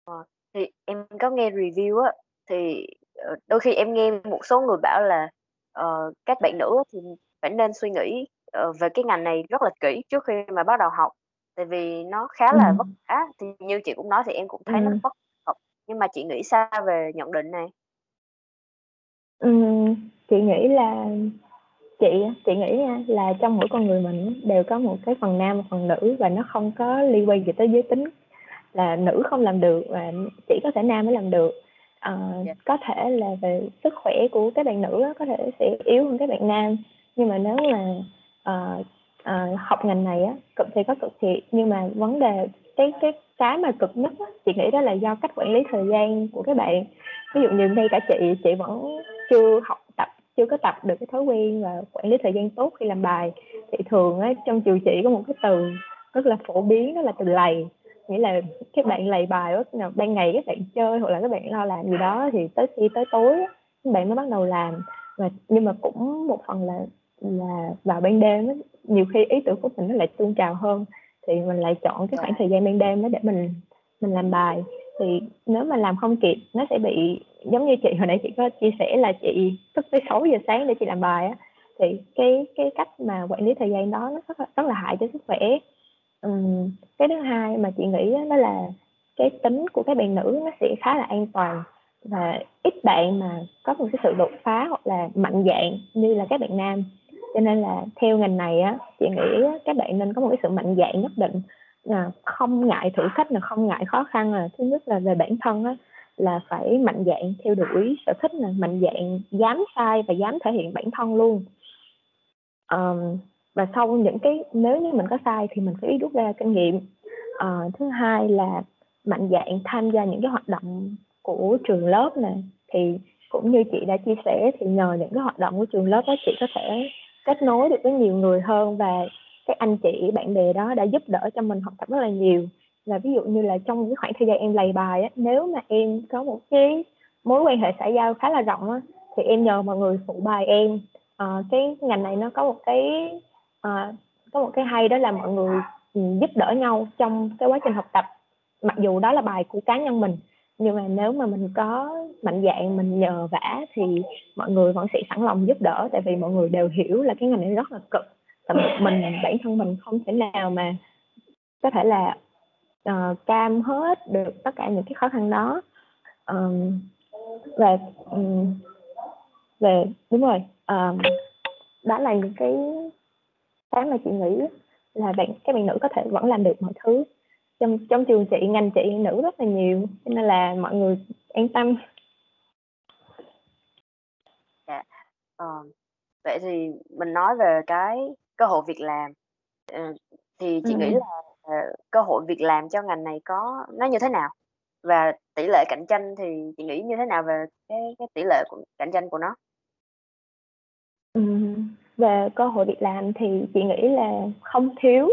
[SPEAKER 1] Ờ, thì em có nghe review á thì đôi khi em nghe một số người bảo là uh, các bạn nữ thì phải nên suy nghĩ uh, về cái ngành này rất là kỹ trước khi mà bắt đầu học. Tại vì nó khá là vất vả thì như chị cũng nói thì em cũng thấy nó vất vả. Nhưng mà chị nghĩ sao về nhận định này?
[SPEAKER 2] Ừm, chị nghĩ là chị chị nghĩ nha, là trong mỗi con người mình đều có một cái phần nam, một phần nữ và nó không có liên quan gì tới giới tính, là nữ không làm được và chỉ có thể nam mới làm được. Ờ, Dạ. có thể là về sức khỏe của các bạn nữ có thể sẽ yếu hơn các bạn nam, nhưng mà nếu mà, ờ, ờ, học ngành này á, cực thì có cực thiệt, nhưng mà vấn đề cái cái cái mà cực nhất á, chị nghĩ đó là do cách quản lý thời gian của các bạn. Ví dụ như ngay cả chị, chị vẫn chưa học chưa có tập được cái thói quen và quản lý thời gian tốt khi làm bài. Thì thường á trong trường chị có một cái từ rất là phổ biến đó là từ lầy. Nghĩa là các bạn lầy bài nào ban ngày các bạn chơi hoặc là các bạn lo làm gì đó thì tới khi tới tối các bạn mới bắt đầu làm. Và nhưng mà cũng một phần là là vào ban đêm á, nhiều khi ý tưởng của mình nó lại tuôn trào hơn thì mình lại chọn cái khoảng thời gian ban đêm đó để mình mình làm bài thì nếu mà làm không kịp nó sẽ bị giống như chị hồi nãy chị có chia sẻ là chị thức tới 6 giờ sáng để chị làm bài á thì cái cái cách mà quản lý thời gian đó nó rất là, rất là hại cho sức khỏe. Uhm, cái thứ hai mà chị nghĩ đó, đó là cái tính của các bạn nữ nó sẽ khá là an toàn và ít bạn mà có một cái sự đột phá hoặc là mạnh dạng như là các bạn nam. Cho nên là theo ngành này á chị nghĩ các bạn nên có một cái sự mạnh dạng nhất định là không ngại thử thách là không ngại khó khăn là thứ nhất là về bản thân á là phải mạnh dạn theo đuổi sở thích là mạnh dạn dám sai và dám thể hiện bản thân luôn. Um, và sau những cái nếu như mình có sai thì mình phải rút ra kinh nghiệm. Uh, thứ hai là mạnh dạn tham gia những cái hoạt động của trường lớp này thì cũng như chị đã chia sẻ thì nhờ những cái hoạt động của trường lớp đó chị có thể kết nối được với nhiều người hơn và các anh chị bạn bè đó đã giúp đỡ cho mình học tập rất là nhiều. Là ví dụ như là trong cái khoảng thời gian em lầy bài á nếu mà em có một cái mối quan hệ xã giao khá là rộng á thì em nhờ mọi người phụ bài em. À, cái ngành này nó có một cái à, có một cái hay đó là mọi người ừ, giúp đỡ nhau trong cái quá trình học tập. Mặc dù đó là bài của cá nhân mình nhưng mà nếu mà mình có mạnh dạng mình nhờ vả thì mọi người vẫn sẽ sẵn lòng giúp đỡ tại vì mọi người đều hiểu là cái ngành này rất là cực và mình bản thân mình không thể nào mà có thể là uh, cam hết được tất cả những cái khó khăn đó. Um, và um, về đúng rồi um, đó là những cái cái mà chị nghĩ là bạn các bạn nữ có thể vẫn làm được mọi thứ. Trong trong trường chị ngành chị nữ rất là nhiều cho nên là mọi người an tâm.
[SPEAKER 1] Dạ uh, vậy thì mình nói về cái cơ hội việc làm uh, thì chị ừ. nghĩ là cơ hội việc làm cho ngành này có nó như thế nào? Và tỷ lệ cạnh tranh thì chị nghĩ như thế nào về cái cái tỷ lệ của cạnh tranh của nó?
[SPEAKER 2] Ừm, về cơ hội việc làm thì chị nghĩ là không thiếu.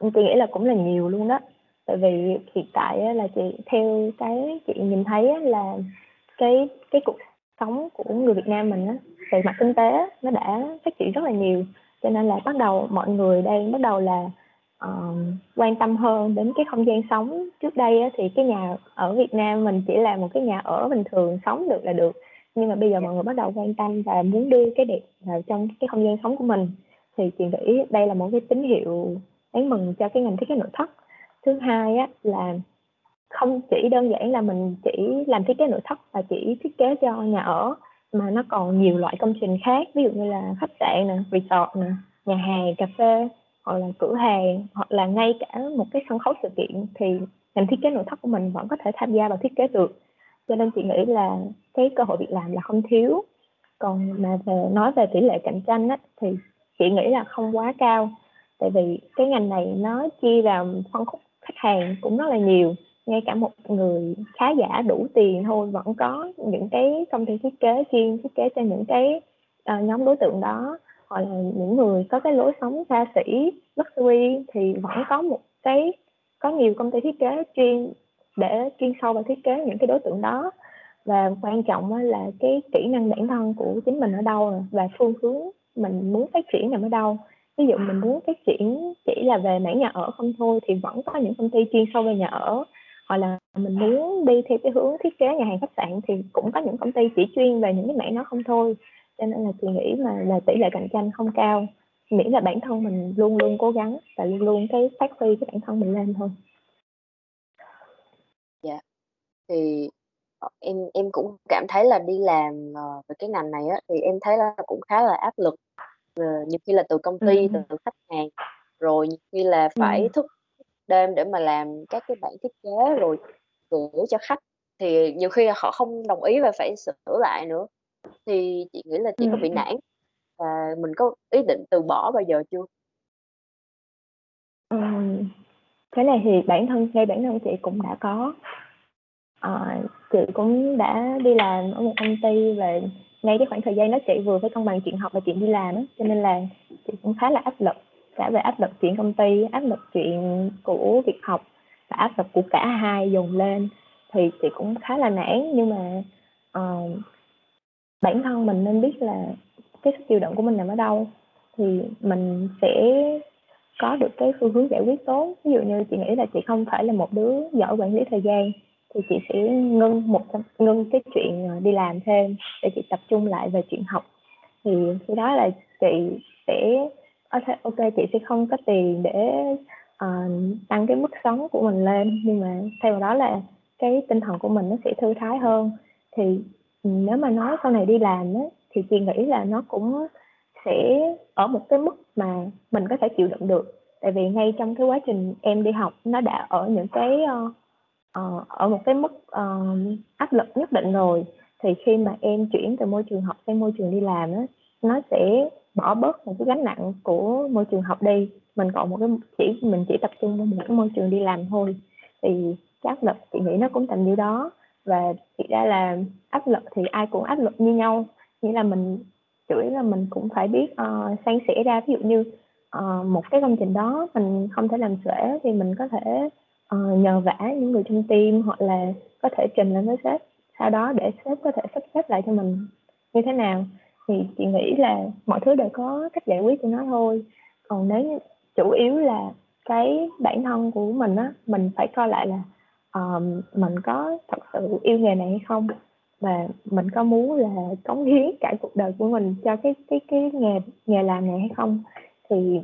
[SPEAKER 2] chị nghĩ là cũng là nhiều luôn đó. Tại vì hiện tại là chị theo cái chị nhìn thấy là cái cái cuộc sống của người Việt Nam mình á, về mặt kinh tế nó đã phát triển rất là nhiều. Cho nên là bắt đầu mọi người đang bắt đầu là uh, quan tâm hơn đến cái không gian sống. Trước đây á, thì cái nhà ở Việt Nam mình chỉ là một cái nhà ở bình thường sống được là được. Nhưng mà bây giờ mọi người bắt đầu quan tâm và muốn đưa cái đẹp vào trong cái không gian sống của mình thì chị nghĩ đây là một cái tín hiệu đáng mừng cho cái ngành thiết kế nội thất. Thứ hai á là không chỉ đơn giản là mình chỉ làm thiết kế nội thất và chỉ thiết kế cho nhà ở mà nó còn nhiều loại công trình khác ví dụ như là khách sạn nè resort nè nhà hàng cà phê hoặc là cửa hàng hoặc là ngay cả một cái sân khấu sự kiện thì ngành thiết kế nội thất của mình vẫn có thể tham gia vào thiết kế được. Cho nên chị nghĩ là cái cơ hội việc làm là không thiếu. Còn mà về nói về tỷ lệ cạnh tranh á, thì chị nghĩ là không quá cao. Tại vì cái ngành này nó chia vào phân khúc khách hàng cũng rất là nhiều ngay cả một người khá giả đủ tiền thôi vẫn có những cái công ty thiết kế chuyên thiết kế cho những cái uh, nhóm đối tượng đó. Hoặc là những người có cái lối sống xa xỉ luxury thì vẫn có một cái có nhiều công ty thiết kế chuyên để chuyên sâu vào thiết kế những cái đối tượng đó. Và quan trọng là cái kỹ năng bản thân của chính mình ở đâu và phương hướng mình muốn phát triển nằm ở đâu. Ví dụ mình muốn phát triển chỉ là về mảng nhà ở không thôi thì vẫn có những công ty chuyên sâu về nhà ở hoặc là mình muốn đi theo cái hướng thiết kế nhà hàng khách sạn thì cũng có những công ty chỉ chuyên về những cái mảng đó không thôi cho nên là chị nghĩ mà là tỷ lệ cạnh tranh không cao miễn là bản thân mình luôn luôn cố gắng và luôn luôn cái phát huy cái bản thân mình lên thôi
[SPEAKER 1] dạ thì ờ, em em cũng cảm thấy là đi làm uh, về cái ngành này á thì em thấy là cũng khá là áp lực uh, nhiều khi là từ công ty ừ. từ khách hàng rồi nhiều khi là phải ừ. thức đêm để mà làm các cái bản thiết kế rồi gửi cho khách thì nhiều khi là họ không đồng ý và phải sửa lại nữa thì chị nghĩ là chị có bị ừ. nản và mình có ý định từ bỏ bao giờ chưa?
[SPEAKER 2] Ừm, cái này thì bản thân ngay bản thân chị cũng đã có. Ờ, chị cũng đã đi làm ở một công ty và ngay cái khoảng thời gian đó chị vừa phải cân bằng chuyện học và chuyện đi làm á, cho nên là chị cũng khá là áp lực, cả về áp lực chuyện công ty, áp lực chuyện của việc học và áp lực của cả hai dồn lên thì chị cũng khá là nản. Nhưng mà uh, bản thân mình nên biết là cái sức chịu đựng của mình nằm ở đâu. Thì mình sẽ có được cái phương hướng giải quyết tốt. Ví dụ như chị nghĩ là chị không phải là một đứa giỏi quản lý thời gian thì chị sẽ ngưng một ngưng cái chuyện ờ, đi làm thêm để chị tập trung lại về chuyện học. Thì khi đó là chị sẽ Ờ, ok chị sẽ không có tiền để uh, tăng cái mức sống của mình lên. Nhưng mà theo đó là cái tinh thần của mình nó sẽ thư thái hơn. Thì nếu mà nói sau này đi làm ấy, thì chị nghĩ là nó cũng sẽ ở một cái mức mà mình có thể chịu đựng được. Tại vì ngay trong cái quá trình em đi học nó đã ở những cái uh, uh, ở một cái mức uh, áp lực nhất định rồi. Thì khi mà em chuyển từ môi trường học sang môi trường đi làm á nó sẽ bỏ bớt một cái gánh nặng của môi trường học đi. Mình còn một cái chỉ mình chỉ tập trung vào một cái môi trường đi làm thôi. Thì cái áp lực chị nghĩ nó cũng tầm nhiêu đó. Và thực ra là áp lực thì ai cũng áp lực như nhau. Nghĩa là mình chủ yếu là mình cũng phải biết uh, san sẻ ra. Ví dụ như uh, một cái công trình đó mình không thể làm sửa thì mình có thể uh, nhờ vả những người trong team hoặc là có thể trình lên với sếp sau đó để sếp có thể sắp xếp lại cho mình như thế nào thì chị nghĩ là mọi thứ đều có cách giải quyết của nó thôi. Còn nếu chủ yếu là cái bản thân của mình á mình phải coi lại là um, mình có thật sự yêu nghề này hay không? Và mình có muốn là cống hiến cả cuộc đời của mình cho cái cái cái nghề nghề làm này hay không? Thì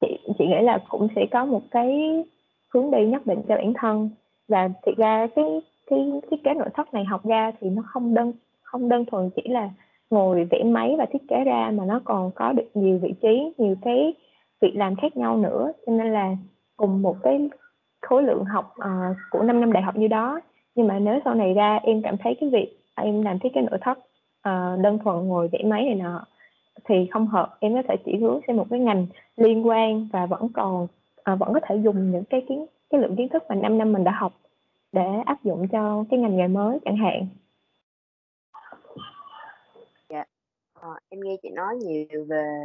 [SPEAKER 2] chị chị nghĩ là cũng sẽ có một cái hướng đi nhất định cho bản thân. Và thực ra cái cái cái kế nội thất này học ra thì nó không đơn không đơn thuần chỉ là ngồi vẽ máy và thiết kế ra mà nó còn có được nhiều vị trí nhiều cái việc làm khác nhau nữa. Cho nên là cùng một cái khối lượng học uh, của 5 năm đại học như đó. Nhưng mà nếu sau này ra em cảm thấy cái việc em làm thiết kế nội thất uh, đơn thuần ngồi vẽ máy này nọ thì không hợp em có thể chỉ hướng sang một cái ngành liên quan và vẫn còn uh, vẫn có thể dùng những cái kiến cái lượng kiến thức mà 5 năm mình đã học để áp dụng cho cái ngành nghề mới chẳng hạn
[SPEAKER 1] dạ à, em nghe chị nói nhiều về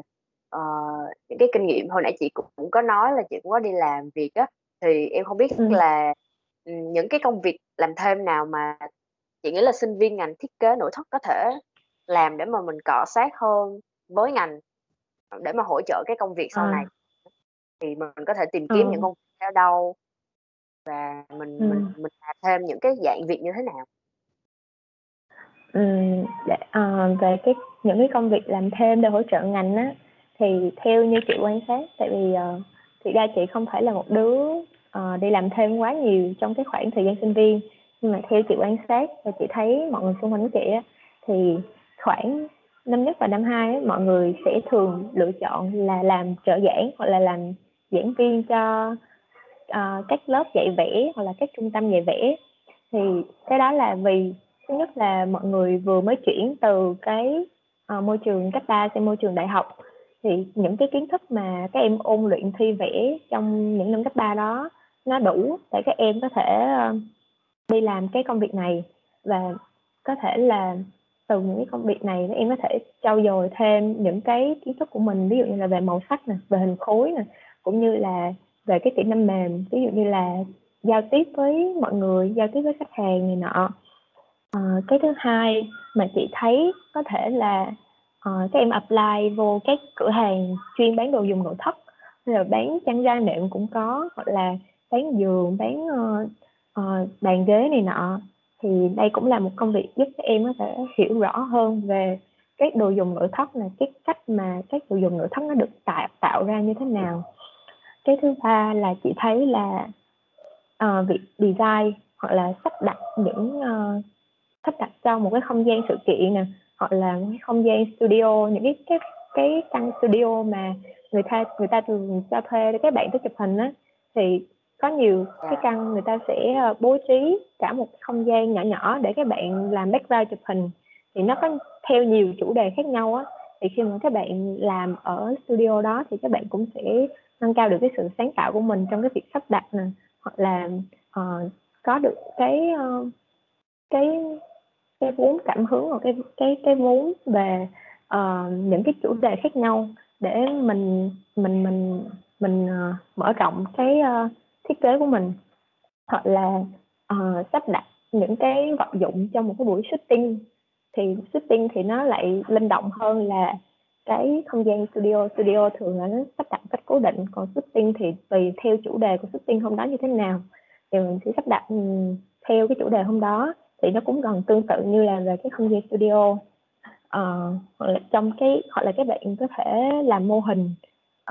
[SPEAKER 1] uh, những cái kinh nghiệm hồi nãy chị cũng, cũng có nói là chị cũng có đi làm việc á thì em không biết ừ. là những cái công việc làm thêm nào mà chị nghĩ là sinh viên ngành thiết kế nội thất có thể làm để mà mình cọ sát hơn với ngành để mà hỗ trợ cái công việc sau à. này thì mình có thể tìm kiếm ừ. những công việc ở đâu và mình ừ. mình mình làm thêm những cái dạng việc như thế nào
[SPEAKER 2] Ừ, để, uh, về cái những cái công việc làm thêm để hỗ trợ ngành á thì theo như chị quan sát tại vì uh, thực ra chị không phải là một đứa uh, đi làm thêm quá nhiều trong cái khoảng thời gian sinh viên. Nhưng mà theo chị quan sát và chị thấy mọi người xung quanh chị á thì khoảng năm nhất và năm hai mọi người sẽ thường lựa chọn là làm trợ giảng hoặc là làm giảng viên cho uh, các lớp dạy vẽ hoặc là các trung tâm dạy vẽ. Thì cái đó là vì thứ nhất là mọi người vừa mới chuyển từ cái uh, môi trường cấp ba sang môi trường đại học. Thì những cái kiến thức mà các em ôn luyện thi vẽ trong những năm cấp ba đó nó đủ để các em có thể uh, đi làm cái công việc này và có thể là từ những cái công việc này em có thể trau dồi thêm những cái kiến thức của mình ví dụ như là về màu sắc nè về hình khối nè cũng như là về cái kỹ năng mềm. Ví dụ như là giao tiếp với mọi người giao tiếp với khách hàng này nọ à, cái thứ hai mà chị thấy có thể là uh, các em apply vô các cửa hàng chuyên bán đồ dùng nội thất rồi bán chăn ga nệm cũng có hoặc là bán giường bán uh, uh, bàn ghế này nọ. Thì đây cũng là một công việc giúp các em có thể hiểu rõ hơn về các đồ dùng nội thất là cái cách mà các đồ dùng nội thất nó được tạo tạo ra như thế nào. Cái thứ ba là chị thấy là uh, việc design hoặc là sắp đặt những uh, sắp đặt cho một cái không gian sự kiện nè hoặc là một cái không gian studio những cái cái cái căn studio mà người ta người ta thường cho thuê để các bạn tới chụp hình á. Thì có nhiều cái căn người ta sẽ ờ, bố trí cả một không gian nhỏ nhỏ để các bạn làm background chụp hình. Thì nó có theo nhiều chủ đề khác nhau á. Thì khi mà các bạn làm ở studio đó thì các bạn cũng sẽ nâng cao được cái sự sáng tạo của mình trong cái việc sắp đặt nè hoặc là uh, có được cái uh, cái cái vốn cảm hứng hoặc cái cái cái vốn về uh, những cái chủ đề khác nhau để mình mình mình mình uh, mở rộng cái uh, thiết kế của mình. Hoặc là uh, sắp đặt những cái vật dụng trong một cái buổi shooting. Thì shooting thì nó lại linh động hơn là cái không gian studio. Studio thường là nó sắp đặt cách cố định. Còn shooting thì tùy theo chủ đề của shooting hôm đó như thế nào. Thì mình sẽ sắp đặt ừ, theo cái chủ đề hôm đó thì nó cũng gần tương tự như là về cái không gian studio. Uh, hoặc là trong cái hoặc là các bạn có thể làm mô hình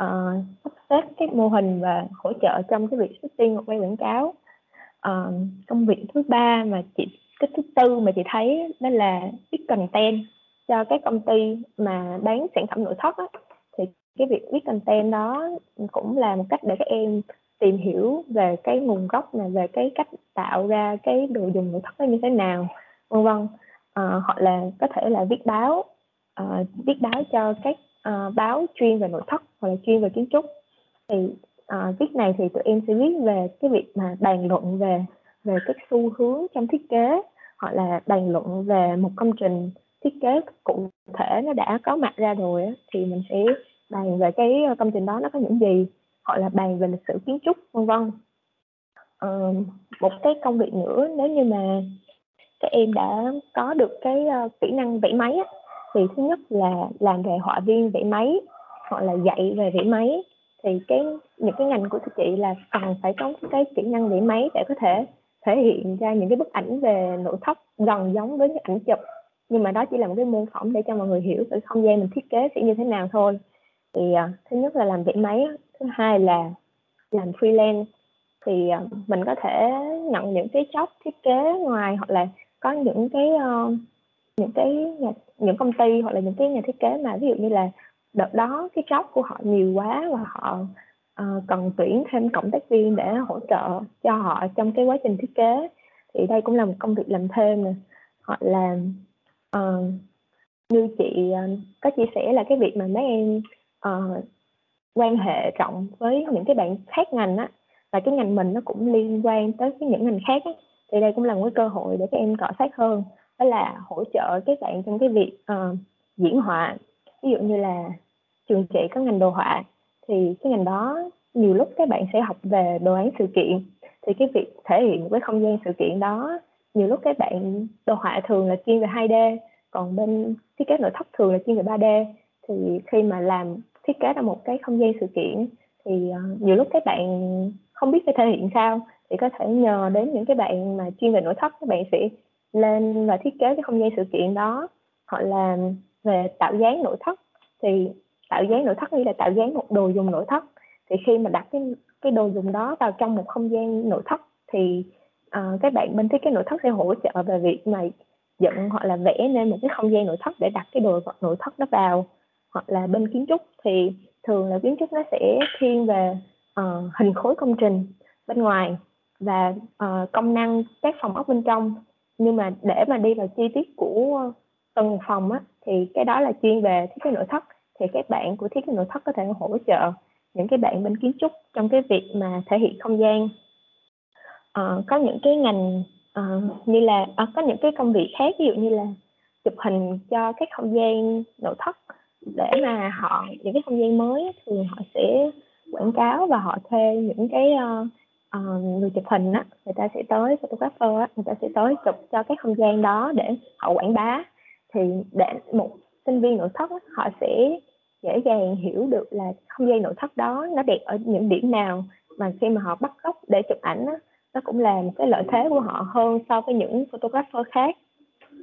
[SPEAKER 2] uh, sắp xếp các mô hình và hỗ trợ trong cái việc shooting hoặc quay quảng cáo. Uh, công việc thứ ba mà chị cái thứ tư mà chị thấy đó là viết content cho các công ty mà bán sản phẩm nội thất á, thì cái việc viết content đó cũng là một cách để các em tìm hiểu về cái nguồn gốc này về cái cách tạo ra cái đồ dùng nội thất nó như thế nào vân vân. À, hoặc là có thể là viết báo à, viết báo cho các à, báo chuyên về nội thất hoặc là chuyên về kiến trúc. Thì à, viết này thì tụi em sẽ viết về cái việc mà bàn luận về về các xu hướng trong thiết kế hoặc là bàn luận về một công trình thiết kế cụ thể nó đã có mặt ra rồi thì mình sẽ bàn về cái công trình đó nó có những gì gọi là bàn về lịch sử kiến trúc vân vân. À, một cái công việc nữa nếu như mà các em đã có được cái uh, kỹ năng vẽ máy á, thì thứ nhất là làm về họa viên vẽ máy hoặc là dạy về vẽ máy. Thì cái những cái ngành của chị là cần phải có cái kỹ năng vẽ máy để có thể thể hiện ra những cái bức ảnh về nội thất gần giống với những ảnh chụp. Nhưng mà đó chỉ là một cái mô phỏng để cho mọi người hiểu cái không gian mình thiết kế sẽ như thế nào thôi thì uh, thứ nhất là làm vẽ máy thứ hai là làm freelance. Thì uh, mình có thể nhận những cái job thiết kế ngoài hoặc là có những cái uh, những cái nhà, những công ty hoặc là những cái nhà thiết kế mà ví dụ như là đợt đó cái job của họ nhiều quá và họ uh, cần tuyển thêm cộng tác viên để hỗ trợ cho họ trong cái quá trình thiết kế thì đây cũng là một công việc làm thêm nè. Hoặc là uh, như chị uh, có chia sẻ là cái việc mà mấy em uh, quan hệ rộng với những cái bạn khác ngành á và cái ngành mình nó cũng liên quan tới cái những ngành khác á. Thì đây cũng là một cái cơ hội để các em cọ sát hơn đó là hỗ trợ các bạn trong cái việc uh, diễn họa. Ví dụ như là trường chị có ngành đồ họa thì cái ngành đó nhiều lúc các bạn sẽ học về đồ án sự kiện. Thì cái việc thể hiện với không gian sự kiện đó nhiều lúc các bạn đồ họa thường là chuyên về 2D còn bên thiết kế nội thất thường là chuyên về 3D thì khi mà làm thiết kế ra một cái không gian sự kiện. Thì uh, nhiều lúc các bạn không biết phải thể hiện sao thì có thể nhờ đến những cái bạn mà chuyên về nội thất các bạn sẽ lên và thiết kế cái không gian sự kiện đó. Hoặc là về tạo dáng nội thất thì tạo dáng nội thất như là tạo dáng một đồ dùng nội thất. Thì khi mà đặt cái cái đồ dùng đó vào trong một không gian nội thất thì uh, các bạn bên thiết kế nội thất sẽ hỗ trợ về việc mà dựng hoặc là vẽ nên một cái không gian nội thất để đặt cái đồ vật nội thất đó vào hoặc là bên kiến trúc thì thường là kiến trúc nó sẽ thiên về uh, hình khối công trình bên ngoài và uh, công năng các phòng ốc bên trong. Nhưng mà để mà đi vào chi tiết của từng phòng á thì cái đó là chuyên về thiết kế nội thất. Thì các bạn của thiết kế nội thất có thể hỗ trợ những cái bạn bên kiến trúc trong cái việc mà thể hiện không gian. Uh, có những cái ngành uh, như là uh, có những cái công việc khác ví dụ như là chụp hình cho các không gian nội thất để mà họ những cái không gian mới thì họ sẽ quảng cáo và họ thuê những cái uh, uh, người chụp hình á người ta sẽ tới photographer á người ta sẽ tới chụp cho cái không gian đó để họ quảng bá. Thì để một sinh viên nội thất á, họ sẽ dễ dàng hiểu được là không gian nội thất đó nó đẹp ở những điểm nào mà khi mà họ bắt góc để chụp ảnh á, nó cũng là một cái lợi thế của họ hơn so với những photographer khác.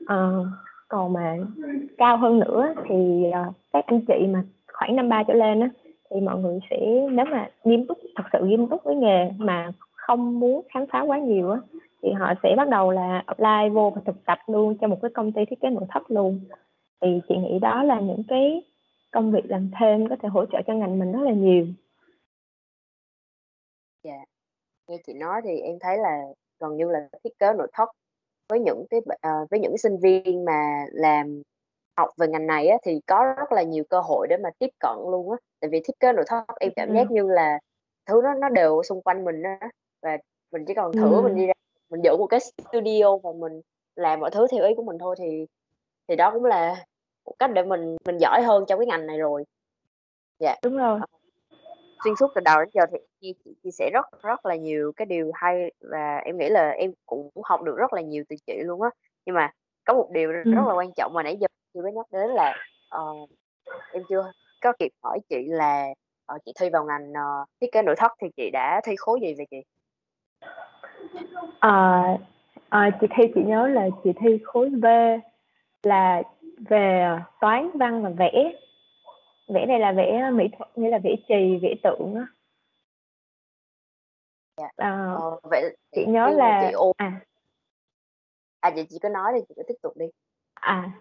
[SPEAKER 2] Uh, còn mà cao hơn nữa thì uh, các anh chị mà khoảng năm ba trở lên á thì mọi người sẽ nếu mà nghiêm túc thật sự nghiêm túc với nghề mà không muốn khám phá quá nhiều á thì họ sẽ bắt đầu là apply vô và thực tập luôn cho một cái công ty thiết kế nội thất luôn thì chị nghĩ đó là những cái công việc làm thêm có thể hỗ trợ cho ngành mình rất là nhiều
[SPEAKER 1] dạ yeah. như chị nói thì em thấy là gần như là thiết kế nội thất với những cái uh, với những sinh viên mà làm học về ngành này á, thì có rất là nhiều cơ hội để mà tiếp cận luôn á. Tại vì thiết kế nội thất em cảm giác như là thứ nó nó đều xung quanh mình á và mình chỉ cần thử mình đi ra mình giữ một cái studio và mình làm mọi thứ theo ý của mình thôi thì thì đó cũng là một cách để mình mình giỏi hơn trong cái ngành này rồi.
[SPEAKER 2] Dạ. Đúng rồi.
[SPEAKER 1] Ờ, xuyên suốt từ đầu đến giờ thì chị, chị chia sẻ rất rất là nhiều cái điều hay và em nghĩ là em cũng học được rất là nhiều từ chị luôn á nhưng mà có một điều rất, ừ. rất là quan trọng mà nãy giờ chưa có nhắc đến là uh, em chưa có kịp hỏi chị là uh, chị thi vào ngành uh, thiết kế nội thất thì chị đã thi khối gì vậy chị?
[SPEAKER 2] À, à, chị thi chị nhớ là chị thi khối V là về toán văn và vẽ vẽ này là vẽ mỹ thuật nghĩa là vẽ trì vẽ tượng á
[SPEAKER 1] dạ. à, ờ, vậy
[SPEAKER 2] chị nhớ là
[SPEAKER 1] chị ôn à. À vậy chị cứ nói đi chị cứ tiếp tục đi.
[SPEAKER 2] À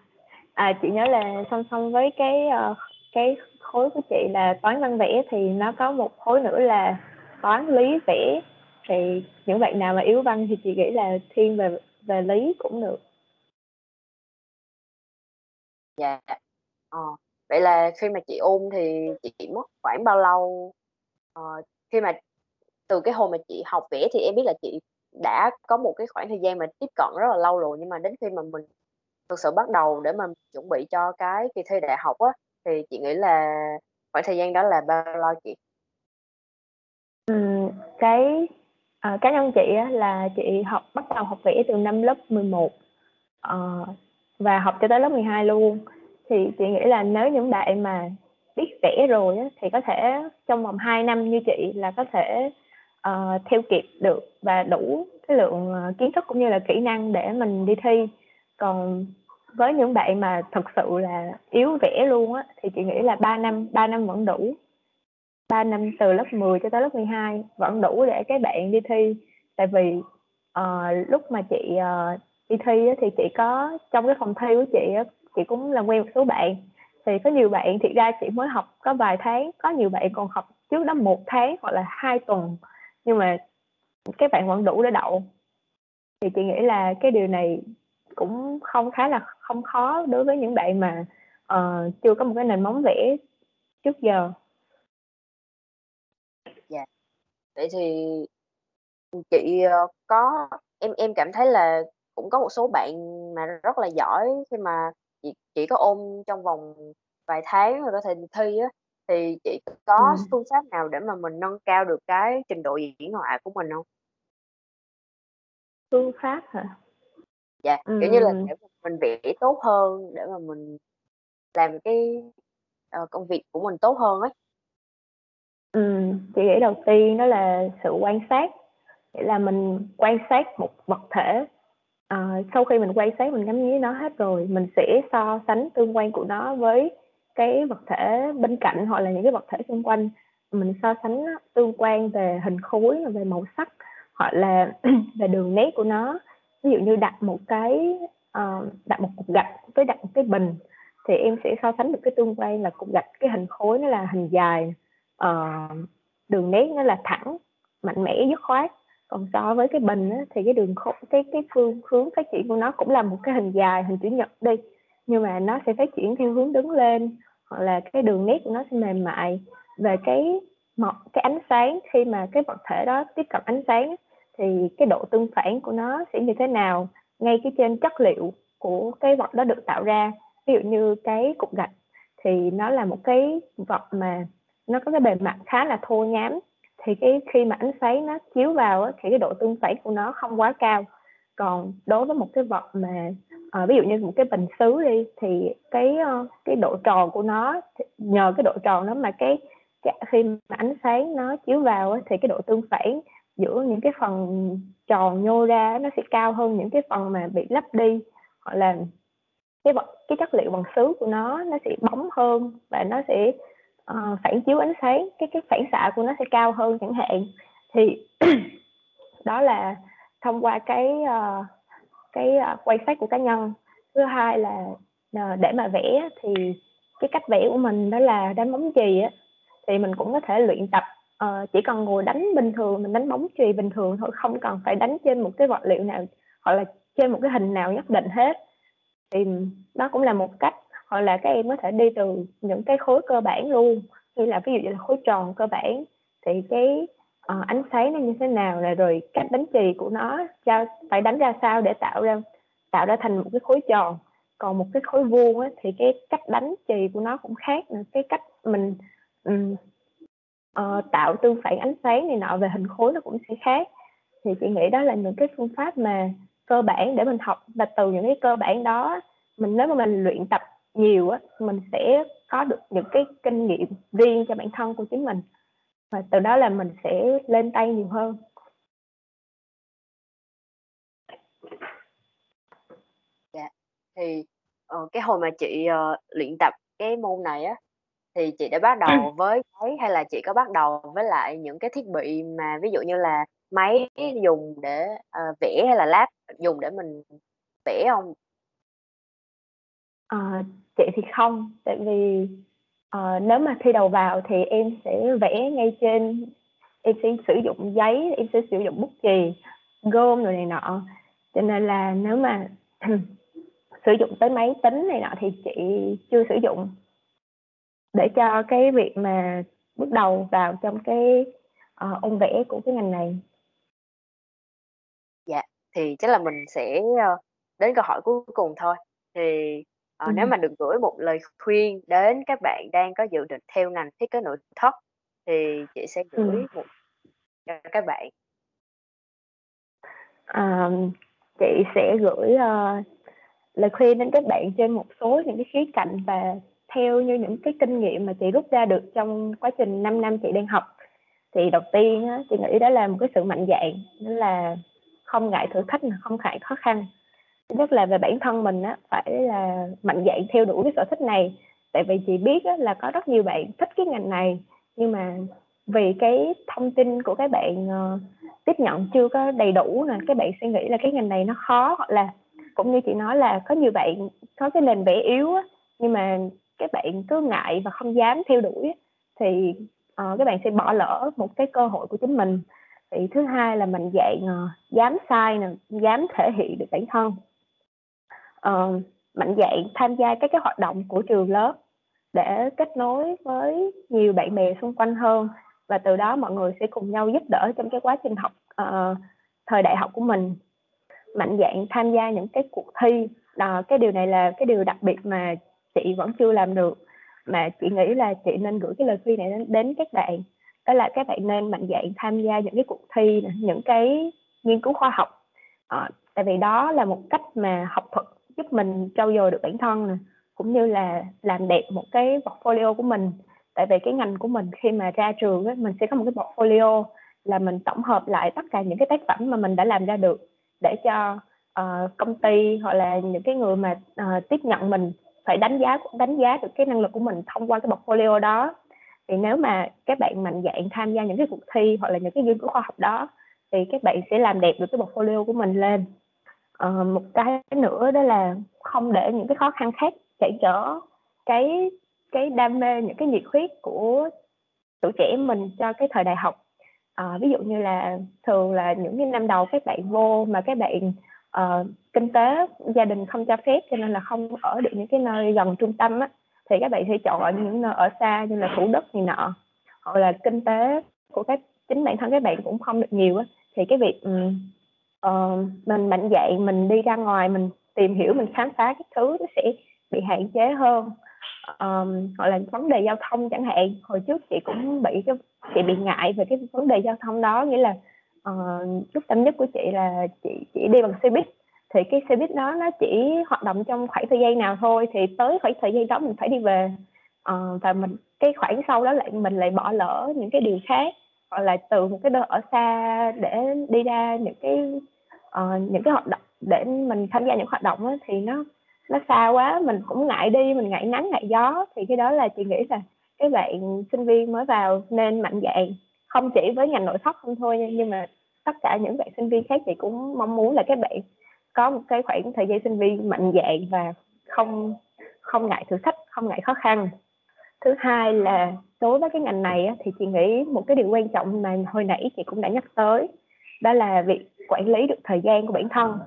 [SPEAKER 2] à chị nhớ là song song với cái uh, cái khối của chị là toán văn vẽ thì nó có một khối nữa là toán lý vẽ. Thì những bạn nào mà yếu văn thì chị nghĩ là thiên về về lý cũng được.
[SPEAKER 1] Dạ. Ờ, vậy là khi mà chị ôn thì chị mất khoảng bao lâu? Ờ, khi mà từ cái hồi mà chị học vẽ thì em biết là chị đã có một cái khoảng thời gian mà tiếp cận rất là lâu rồi nhưng mà đến khi mà mình thực sự bắt đầu để mà chuẩn bị cho cái kỳ thi đại học á thì chị nghĩ là khoảng thời gian đó là bao lâu chị?
[SPEAKER 2] Ừ, cái à, cá nhân chị á, là chị học bắt đầu học vẽ từ năm lớp 11 à, ờ, và học cho tới lớp 12 luôn thì chị nghĩ là nếu những bạn mà biết vẽ rồi á, thì có thể trong vòng 2 năm như chị là có thể uh, theo kịp được và đủ cái lượng uh, kiến thức cũng như là kỹ năng để mình đi thi. Còn với những bạn mà thực sự là yếu vẽ luôn á thì chị nghĩ là 3 năm 3 năm vẫn đủ. 3 năm từ lớp 10 cho tới lớp 12 vẫn đủ để các bạn đi thi. Tại vì uh, lúc mà chị uh, đi thi á, thì chị có trong cái phòng thi của chị á, chị cũng làm quen một số bạn. Thì có nhiều bạn thì ra chị mới học có vài tháng có nhiều bạn còn học trước đó một tháng hoặc là hai tuần nhưng mà các bạn vẫn đủ để đậu. Thì chị nghĩ là cái điều này cũng không khá là không khó đối với những bạn mà uh, chưa có một cái nền móng vẽ trước giờ. Dạ.
[SPEAKER 1] Vậy thì chị, ờ, có em em cảm thấy là cũng có một số bạn mà rất là giỏi khi mà chị chị có ôn trong vòng vài tháng rồi có thể thi á, thì chị có
[SPEAKER 2] Ừm.
[SPEAKER 1] phương pháp nào để mà mình nâng cao được cái trình độ diễn họa của mình hông?
[SPEAKER 2] Phương pháp hả?
[SPEAKER 1] Dạ, kiểu như là, để mình vẽ tốt hơn, để mà mình làm cái, ờ, công việc của mình tốt hơn ấy.
[SPEAKER 2] Ừm, chị nghĩ đầu tiên đó là sự quan sát, nghĩa là mình quan sát một vật thể, ờ, sau khi mình quan sát mình ngắm nghía nó hết rồi, mình sẽ so sánh tương quan của nó với cái vật thể bên cạnh hoặc là những cái vật thể xung quanh. Mình so sánh tương quan về hình khối, về màu sắc hoặc là về đường nét của nó. Ví dụ như đặt một cái, ờ, đặt một cục gạch với đặt một cái bình thì em sẽ so sánh được cái tương quan là cục gạch cái hình khối nó là hình dài, ờ, đường nét nó là thẳng, mạnh mẽ, dứt khoát. Còn so với cái bình á thì cái đường khối cái cái phương hướng phát triển của nó cũng là một cái hình dài, hình chữ nhật đi, nhưng mà nó sẽ phát triển theo hướng đứng lên, hoặc là cái đường nét của nó sẽ mềm mại. Về cái một cái ánh sáng khi mà cái vật thể đó tiếp cận ánh sáng thì cái độ tương phản của nó sẽ như thế nào ngay cái trên chất liệu của cái vật đó được tạo ra. Ví dụ như cái cục gạch thì nó là một cái vật mà nó có cái bề mặt khá là thô nhám, thì cái khi mà ánh sáng nó chiếu vào thì cái độ tương phản của nó không quá cao. Còn đối với một cái vật mà, à, ví dụ như một cái bình sứ đi, thì cái, ờ, cái độ tròn của nó nhờ cái độ tròn đó mà cái cái khi mà ánh sáng nó chiếu vào thì cái độ tương phản giữa những cái phần tròn nhô ra nó sẽ cao hơn những cái phần mà bị lấp đi, hoặc là cái vật cái chất liệu bằng sứ của nó nó sẽ bóng hơn và nó sẽ, uh, phản chiếu ánh sáng, cái cái phản xạ của nó sẽ cao hơn chẳng hạn. Thì đó là thông qua cái, uh, cái, ờ, quay sách của cá nhân. Thứ hai là, ờ, để mà vẽ thì cái cách vẽ của mình đó là đánh bóng chì á, thì mình cũng có thể luyện tập, uh, chỉ cần ngồi đánh bình thường, mình đánh bóng chì bình thường thôi, không cần phải đánh trên một cái vật liệu nào hoặc là trên một cái hình nào nhất định hết. Thì đó cũng là một cách, hoặc là các em có thể đi từ những cái khối cơ bản luôn, như là ví dụ như là khối tròn cơ bản thì cái, uh, ánh sáng nó như thế nào này rồi cách đánh chì của nó sao phải đánh ra sao để tạo ra tạo ra thành một cái khối tròn. Còn một cái khối vuông á thì cái cách đánh chì của nó cũng khác nữa, cái cách mình, um, uh, tạo tương phản ánh sáng này nọ về hình khối nó cũng sẽ khác. Thì chị nghĩ đó là những cái phương pháp mà cơ bản để mình học và từ những cái cơ bản đó mình nếu mà mình luyện tập nhiều á, mình sẽ có được những cái kinh nghiệm riêng cho bản thân của chính mình, và từ đó là mình sẽ lên tay nhiều hơn.
[SPEAKER 1] Dạ, thì, ờ, cái hồi mà chị, ờ, luyện tập cái môn này á, thì chị đã bắt đầu với giấy hay là chị có bắt đầu với lại những cái thiết bị mà ví dụ như là máy dùng để, ờ, vẽ hay là lab dùng để mình vẽ hông?
[SPEAKER 2] Ờ, chị thì không, tại vì, ờ, nếu mà thi đầu vào thì em sẽ vẽ ngay trên em sẽ sử dụng giấy, em sẽ sử dụng bút chì, gôm rồi này nọ, cho nên là nếu mà sử dụng tới máy tính này nọ thì chị chưa sử dụng. Để cho cái việc mà bước đầu vào trong cái, uh, ôn vẽ của cái ngành này.
[SPEAKER 1] Dạ, thì chắc là mình sẽ, ờ, đến câu hỏi cuối cùng thôi. Thì, ờ, nếu
[SPEAKER 2] Ừm.
[SPEAKER 1] mà được gửi một lời khuyên đến các bạn đang có dự định theo ngành thiết kế nội thất thì chị sẽ gửi một cho các bạn.
[SPEAKER 2] Ờ, chị sẽ gửi, ơ, lời khuyên đến các bạn trên một số những cái khía cạnh và theo như những cái kinh nghiệm mà chị rút ra được trong quá trình 5 năm chị đang học. Thì đầu tiên á, chị nghĩ đó là một cái sự mạnh dạn, đó là không ngại thử thách không ngại khó khăn. Nhất là về bản thân mình á, phải là mạnh dạn theo đuổi cái sở thích này, tại vì chị biết á là có rất nhiều bạn thích cái ngành này, nhưng mà vì cái thông tin của các bạn, uh, tiếp nhận chưa có đầy đủ nè, các bạn suy nghĩ là cái ngành này nó khó, hoặc là cũng như chị nói là có nhiều bạn có cái nền vẽ yếu á, nhưng mà các bạn cứ ngại và không dám theo đuổi á, thì, ờ, uh, các bạn sẽ bỏ lỡ một cái cơ hội của chính mình. Thì thứ hai là mạnh dạn, uh, dám sai nè, dám thể hiện được bản thân uh, mạnh dạn tham gia các cái hoạt động của trường lớp để kết nối với nhiều bạn bè xung quanh hơn. Và từ đó mọi người sẽ cùng nhau giúp đỡ trong cái quá trình học uh, thời đại học của mình. Mạnh dạng tham gia những cái cuộc thi. Đó, cái điều này là cái điều đặc biệt mà chị vẫn chưa làm được. Mà chị nghĩ là chị nên gửi cái lời khuyên này đến, đến các bạn. Đó là các bạn nên mạnh dạng tham gia những cái cuộc thi những cái nghiên cứu khoa học. À, tại vì đó là một cách mà học thuật giúp mình trau dồi được bản thân nè cũng như là làm đẹp một cái portfolio của mình. Tại vì cái ngành của mình khi mà ra trường á, mình sẽ có một cái portfolio là mình tổng hợp lại tất cả những cái tác phẩm mà mình đã làm ra được để cho uh, công ty hoặc là những cái người mà uh, tiếp nhận mình phải đánh giá đánh giá được cái năng lực của mình thông qua cái portfolio đó. Thì nếu mà các bạn mạnh dạn tham gia những cái cuộc thi hoặc là những cái nghiên cứu khoa học đó thì các bạn sẽ làm đẹp được cái portfolio của mình lên uh, một cái nữa đó là không để những cái khó khăn khác cản trở cái cái đam mê những cái nhiệt huyết của tuổi trẻ mình cho cái thời đại học. À, ví dụ như là thường là những cái năm đầu các bạn vô mà các bạn uh, kinh tế gia đình không cho phép cho nên là không ở được những cái nơi gần trung tâm á thì các bạn sẽ chọn những nơi ở xa như là thủ đức này nọ hoặc là kinh tế của các chính bản thân các bạn cũng không được nhiều á thì cái việc um, uh, mình mạnh dạn mình đi ra ngoài mình tìm hiểu mình khám phá các thứ nó sẽ bị hạn chế hơn. Um, gọi là vấn đề giao thông chẳng hạn. Hồi trước chị cũng bị cái chị bị ngại về cái vấn đề giao thông đó nghĩa là uh, chút tâm nhất của chị là chị chỉ đi bằng xe buýt. Thì cái xe buýt đó nó chỉ hoạt động trong khoảng thời gian nào thôi thì tới khoảng thời gian đó mình phải đi về. Uh, và mình cái khoảng sau đó lại mình lại bỏ lỡ những cái điều khác hoặc là từ một cái nơi ở xa để đi ra những cái uh, những cái hoạt động để mình tham gia những hoạt động đó, thì nó nó xa quá mình cũng ngại đi mình ngại nắng ngại gió. Thì cái đó là chị nghĩ là các bạn sinh viên mới vào nên mạnh dạn không chỉ với ngành nội thất không thôi nhưng mà tất cả những bạn sinh viên khác chị cũng mong muốn là các bạn có một cái khoảng thời gian sinh viên mạnh dạn và không không ngại thử thách không ngại khó khăn thứ hai là đối với cái ngành này thì chị nghĩ một cái điều quan trọng mà hồi nãy chị cũng đã nhắc tới, đó là việc quản lý được thời gian của bản thân.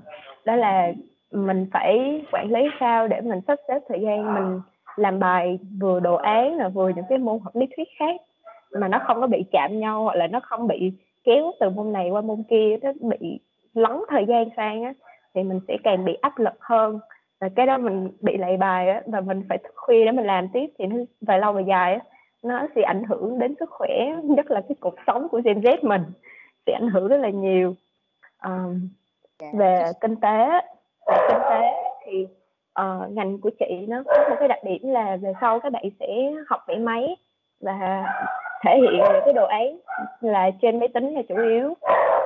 [SPEAKER 2] Đó là mình phải quản lý sao để mình sắp xếp thời gian mình làm bài vừa đồ án là vừa những cái môn học lý thuyết khác mà nó không có bị chạm nhau hoặc là nó không bị kéo từ môn này qua môn kia, nó bị lấn thời gian sang á, thì mình sẽ càng bị áp lực hơn và cái đó mình bị lạy bài á và mình phải thức khuya để mình làm tiếp thì nó về lâu về dài á nó sẽ ảnh hưởng đến sức khỏe nhất là cái cuộc sống của Gen Z mình sẽ ảnh hưởng rất là nhiều. Um, về kinh tế về kinh tế thì uh, ngành của chị nó có một cái đặc điểm là về sau các bạn sẽ học vẽ máy và thể hiện những cái đồ ấy là trên máy tính là chủ yếu.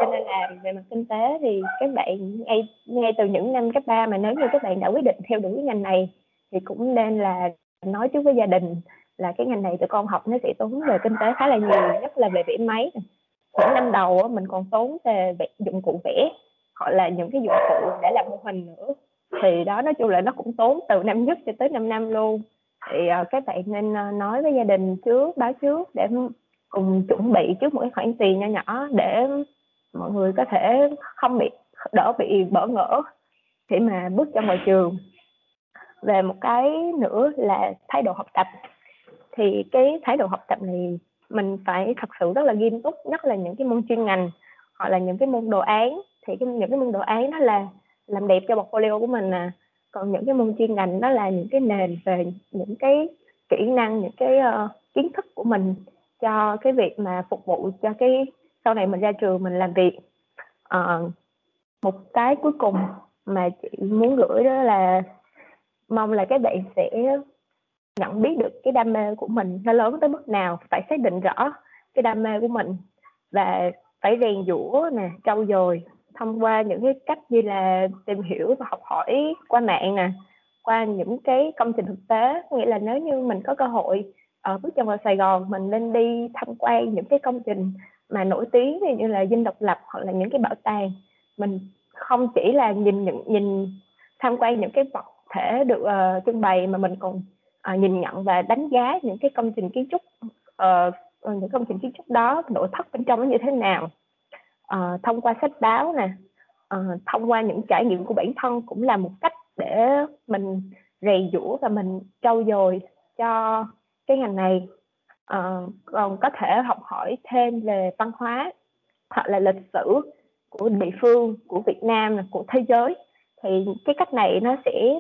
[SPEAKER 2] Cho nên là về mặt kinh tế thì các bạn ngay ngay từ những năm cấp 3 mà nếu như các bạn đã quyết định theo đuổi cái ngành này thì cũng nên là nói trước với gia đình là cái ngành này tụi con học nó sẽ tốn về kinh tế khá là nhiều, nhất là về vẽ máy. Những năm đầu mình còn tốn về dụng cụ vẽ, hoặc là những cái dụng cụ để làm mô hình nữa. Thì đó, nói chung là nó cũng tốn từ năm nhất cho tới năm năm luôn thì uh, các bạn nên uh, nói với gia đình trước báo trước để cùng chuẩn bị trước một cái khoản tiền nho nhỏ để mọi người có thể không bị đỡ bị bỡ ngỡ khi mà bước ra ngoài trường. Về một cái nữa là thái độ học tập. Thì cái thái độ học tập này mình phải thật sự rất là nghiêm túc nhất là những cái môn chuyên ngành hoặc là những cái môn đồ án. Thì cái, những cái môn đồ án đó là làm đẹp cho portfolio của mình nè còn những cái môn chuyên ngành đó là những cái nền về những cái kỹ năng những cái uh, kiến thức của mình cho cái việc mà phục vụ cho cái sau này mình ra trường mình làm việc. Uh, một cái cuối cùng mà chị muốn gửi đó là mong là các bạn sẽ nhận biết được cái đam mê của mình nó lớn tới mức nào phải xác định rõ cái đam mê của mình và phải rèn giũa nè trau dồi thông qua những cái cách như là tìm hiểu và học hỏi qua mạng nè qua những cái công trình thực tế. Nghĩa là nếu như mình có cơ hội ở bước chân vào Sài Gòn mình nên đi tham quan những cái công trình mà nổi tiếng như là dinh độc lập hoặc là những cái bảo tàng. Mình không chỉ là nhìn những nhìn tham quan những cái vật thể được uh, trưng bày mà mình còn uh, nhìn nhận và đánh giá những cái công trình kiến trúc uh, những công trình kiến trúc đó nội thất bên trong nó như thế nào uh, thông qua sách báo nè uh, thông qua những trải nghiệm của bản thân cũng là một cách để mình rèn giũa và mình trau dồi cho cái ngành này. Uh, còn có thể học hỏi thêm về văn hóa hoặc là lịch sử của địa phương của Việt Nam của thế giới. Thì cái cách này nó sẽ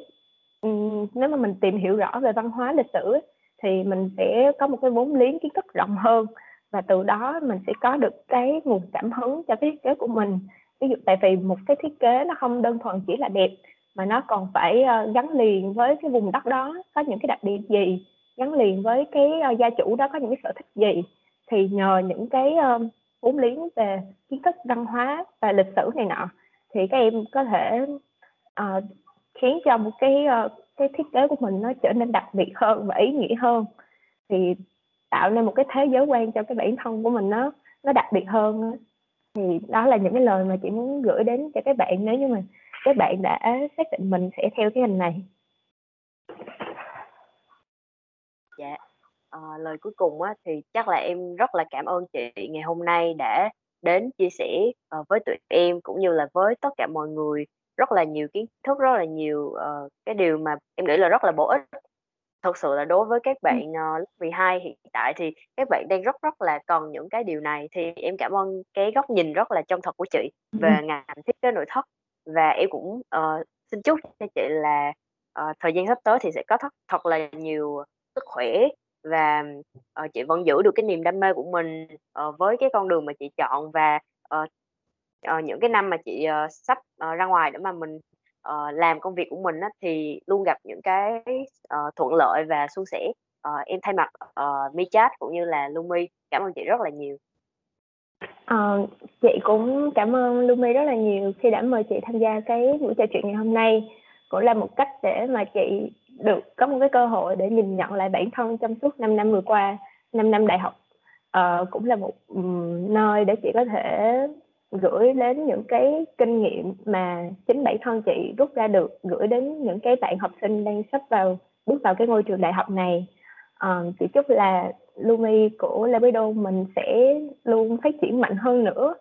[SPEAKER 2] um, nếu mà mình tìm hiểu rõ về văn hóa lịch sử thì mình sẽ có một cái vốn liếng kiến thức rộng hơn và từ đó mình sẽ có được cái nguồn cảm hứng cho cái thiết kế của mình. Ví dụ tại vì một cái thiết kế nó không đơn thuần chỉ là đẹp mà nó còn phải ờ, gắn liền với cái vùng đất đó có những cái đặc điểm gì gắn liền với cái ờ, gia chủ đó có những cái sở thích gì. Thì nhờ những cái ờ, vốn liếng về kiến thức văn hóa và lịch sử này nọ thì các em có thể uh, khiến cho một cái uh, cái thiết kế của mình nó trở nên đặc biệt hơn và ý nghĩa hơn. Thì tạo nên một cái thế giới quan cho cái bản thân của mình nó nó đặc biệt hơn thì đó là những cái lời mà chị muốn gửi đến cho các bạn nếu như mà các bạn đã xác định mình sẽ theo cái ngành này.
[SPEAKER 1] Dạ à, lời cuối cùng á thì chắc là em rất là cảm ơn chị ngày hôm nay đã đến chia sẻ uh, với tụi em cũng như là với tất cả mọi người. Rất là nhiều kiến thức rất là nhiều uh, cái điều mà em nghĩ là rất là bổ ích thực sự là đối với các bạn uh, lớp 12 hiện tại thì các bạn đang rất rất là cần những cái điều này thì em cảm ơn cái góc nhìn rất là chân thật của chị về ngành thiết kế nội thất. Và em cũng uh, xin chúc cho chị là uh, thời gian sắp tới thì sẽ có thật, thật là nhiều sức khỏe và uh, chị vẫn giữ được cái niềm đam mê của mình uh, với cái con đường mà chị chọn. Và uh, uh, những cái năm mà chị uh, sắp uh, ra ngoài để mà mình uh, làm công việc của mình á, thì luôn gặp những cái uh, thuận lợi và suôn sẻ uh, em thay mặt uh, mi chat cũng như là lumi cảm ơn chị rất là nhiều
[SPEAKER 2] uh, chị cũng cảm ơn Lumi rất là nhiều khi đã mời chị tham gia cái buổi trò chuyện ngày hôm nay. Cũng là một cách để mà chị được có một cái cơ hội để nhìn nhận lại bản thân trong suốt 5 năm vừa qua, 5 năm đại học. uh, cũng là một um, nơi để chị có thể gửi đến những cái kinh nghiệm mà chính bản thân chị rút ra được gửi đến những cái bạn học sinh đang sắp vào bước vào cái ngôi trường đại học này. Ờ, chị chúc là Lumi của Labrador mình sẽ luôn phát triển mạnh hơn nữa.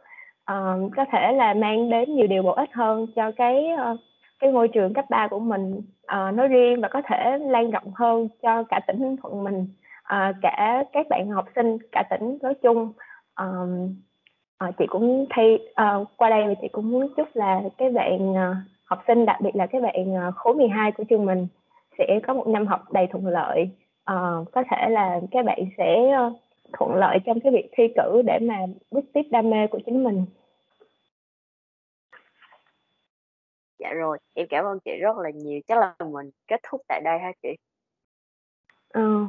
[SPEAKER 2] Uh, có thể là mang đến nhiều điều bổ ích hơn cho cái uh, cái ngôi trường cấp 3 của mình. Uh, nói riêng và có thể lan rộng hơn cho cả tỉnh Ninh Thuận mình. Uh, cả các bạn học sinh cả tỉnh nói chung. Um, uh, chị cũng thay uh, qua đây thì chị cũng muốn chúc là cái bạn uh, học sinh đặc biệt là cái bạn uh, khối 12 của trường mình sẽ có một năm học đầy thuận lợi. Uh, có thể là các bạn sẽ thuận lợi trong cái việc thi cử để mà bước tiếp đam mê của chính mình.
[SPEAKER 1] Dạ rồi em cảm ơn chị rất là nhiều. Chắc là mình kết thúc tại đây ha chị.
[SPEAKER 2] Ừ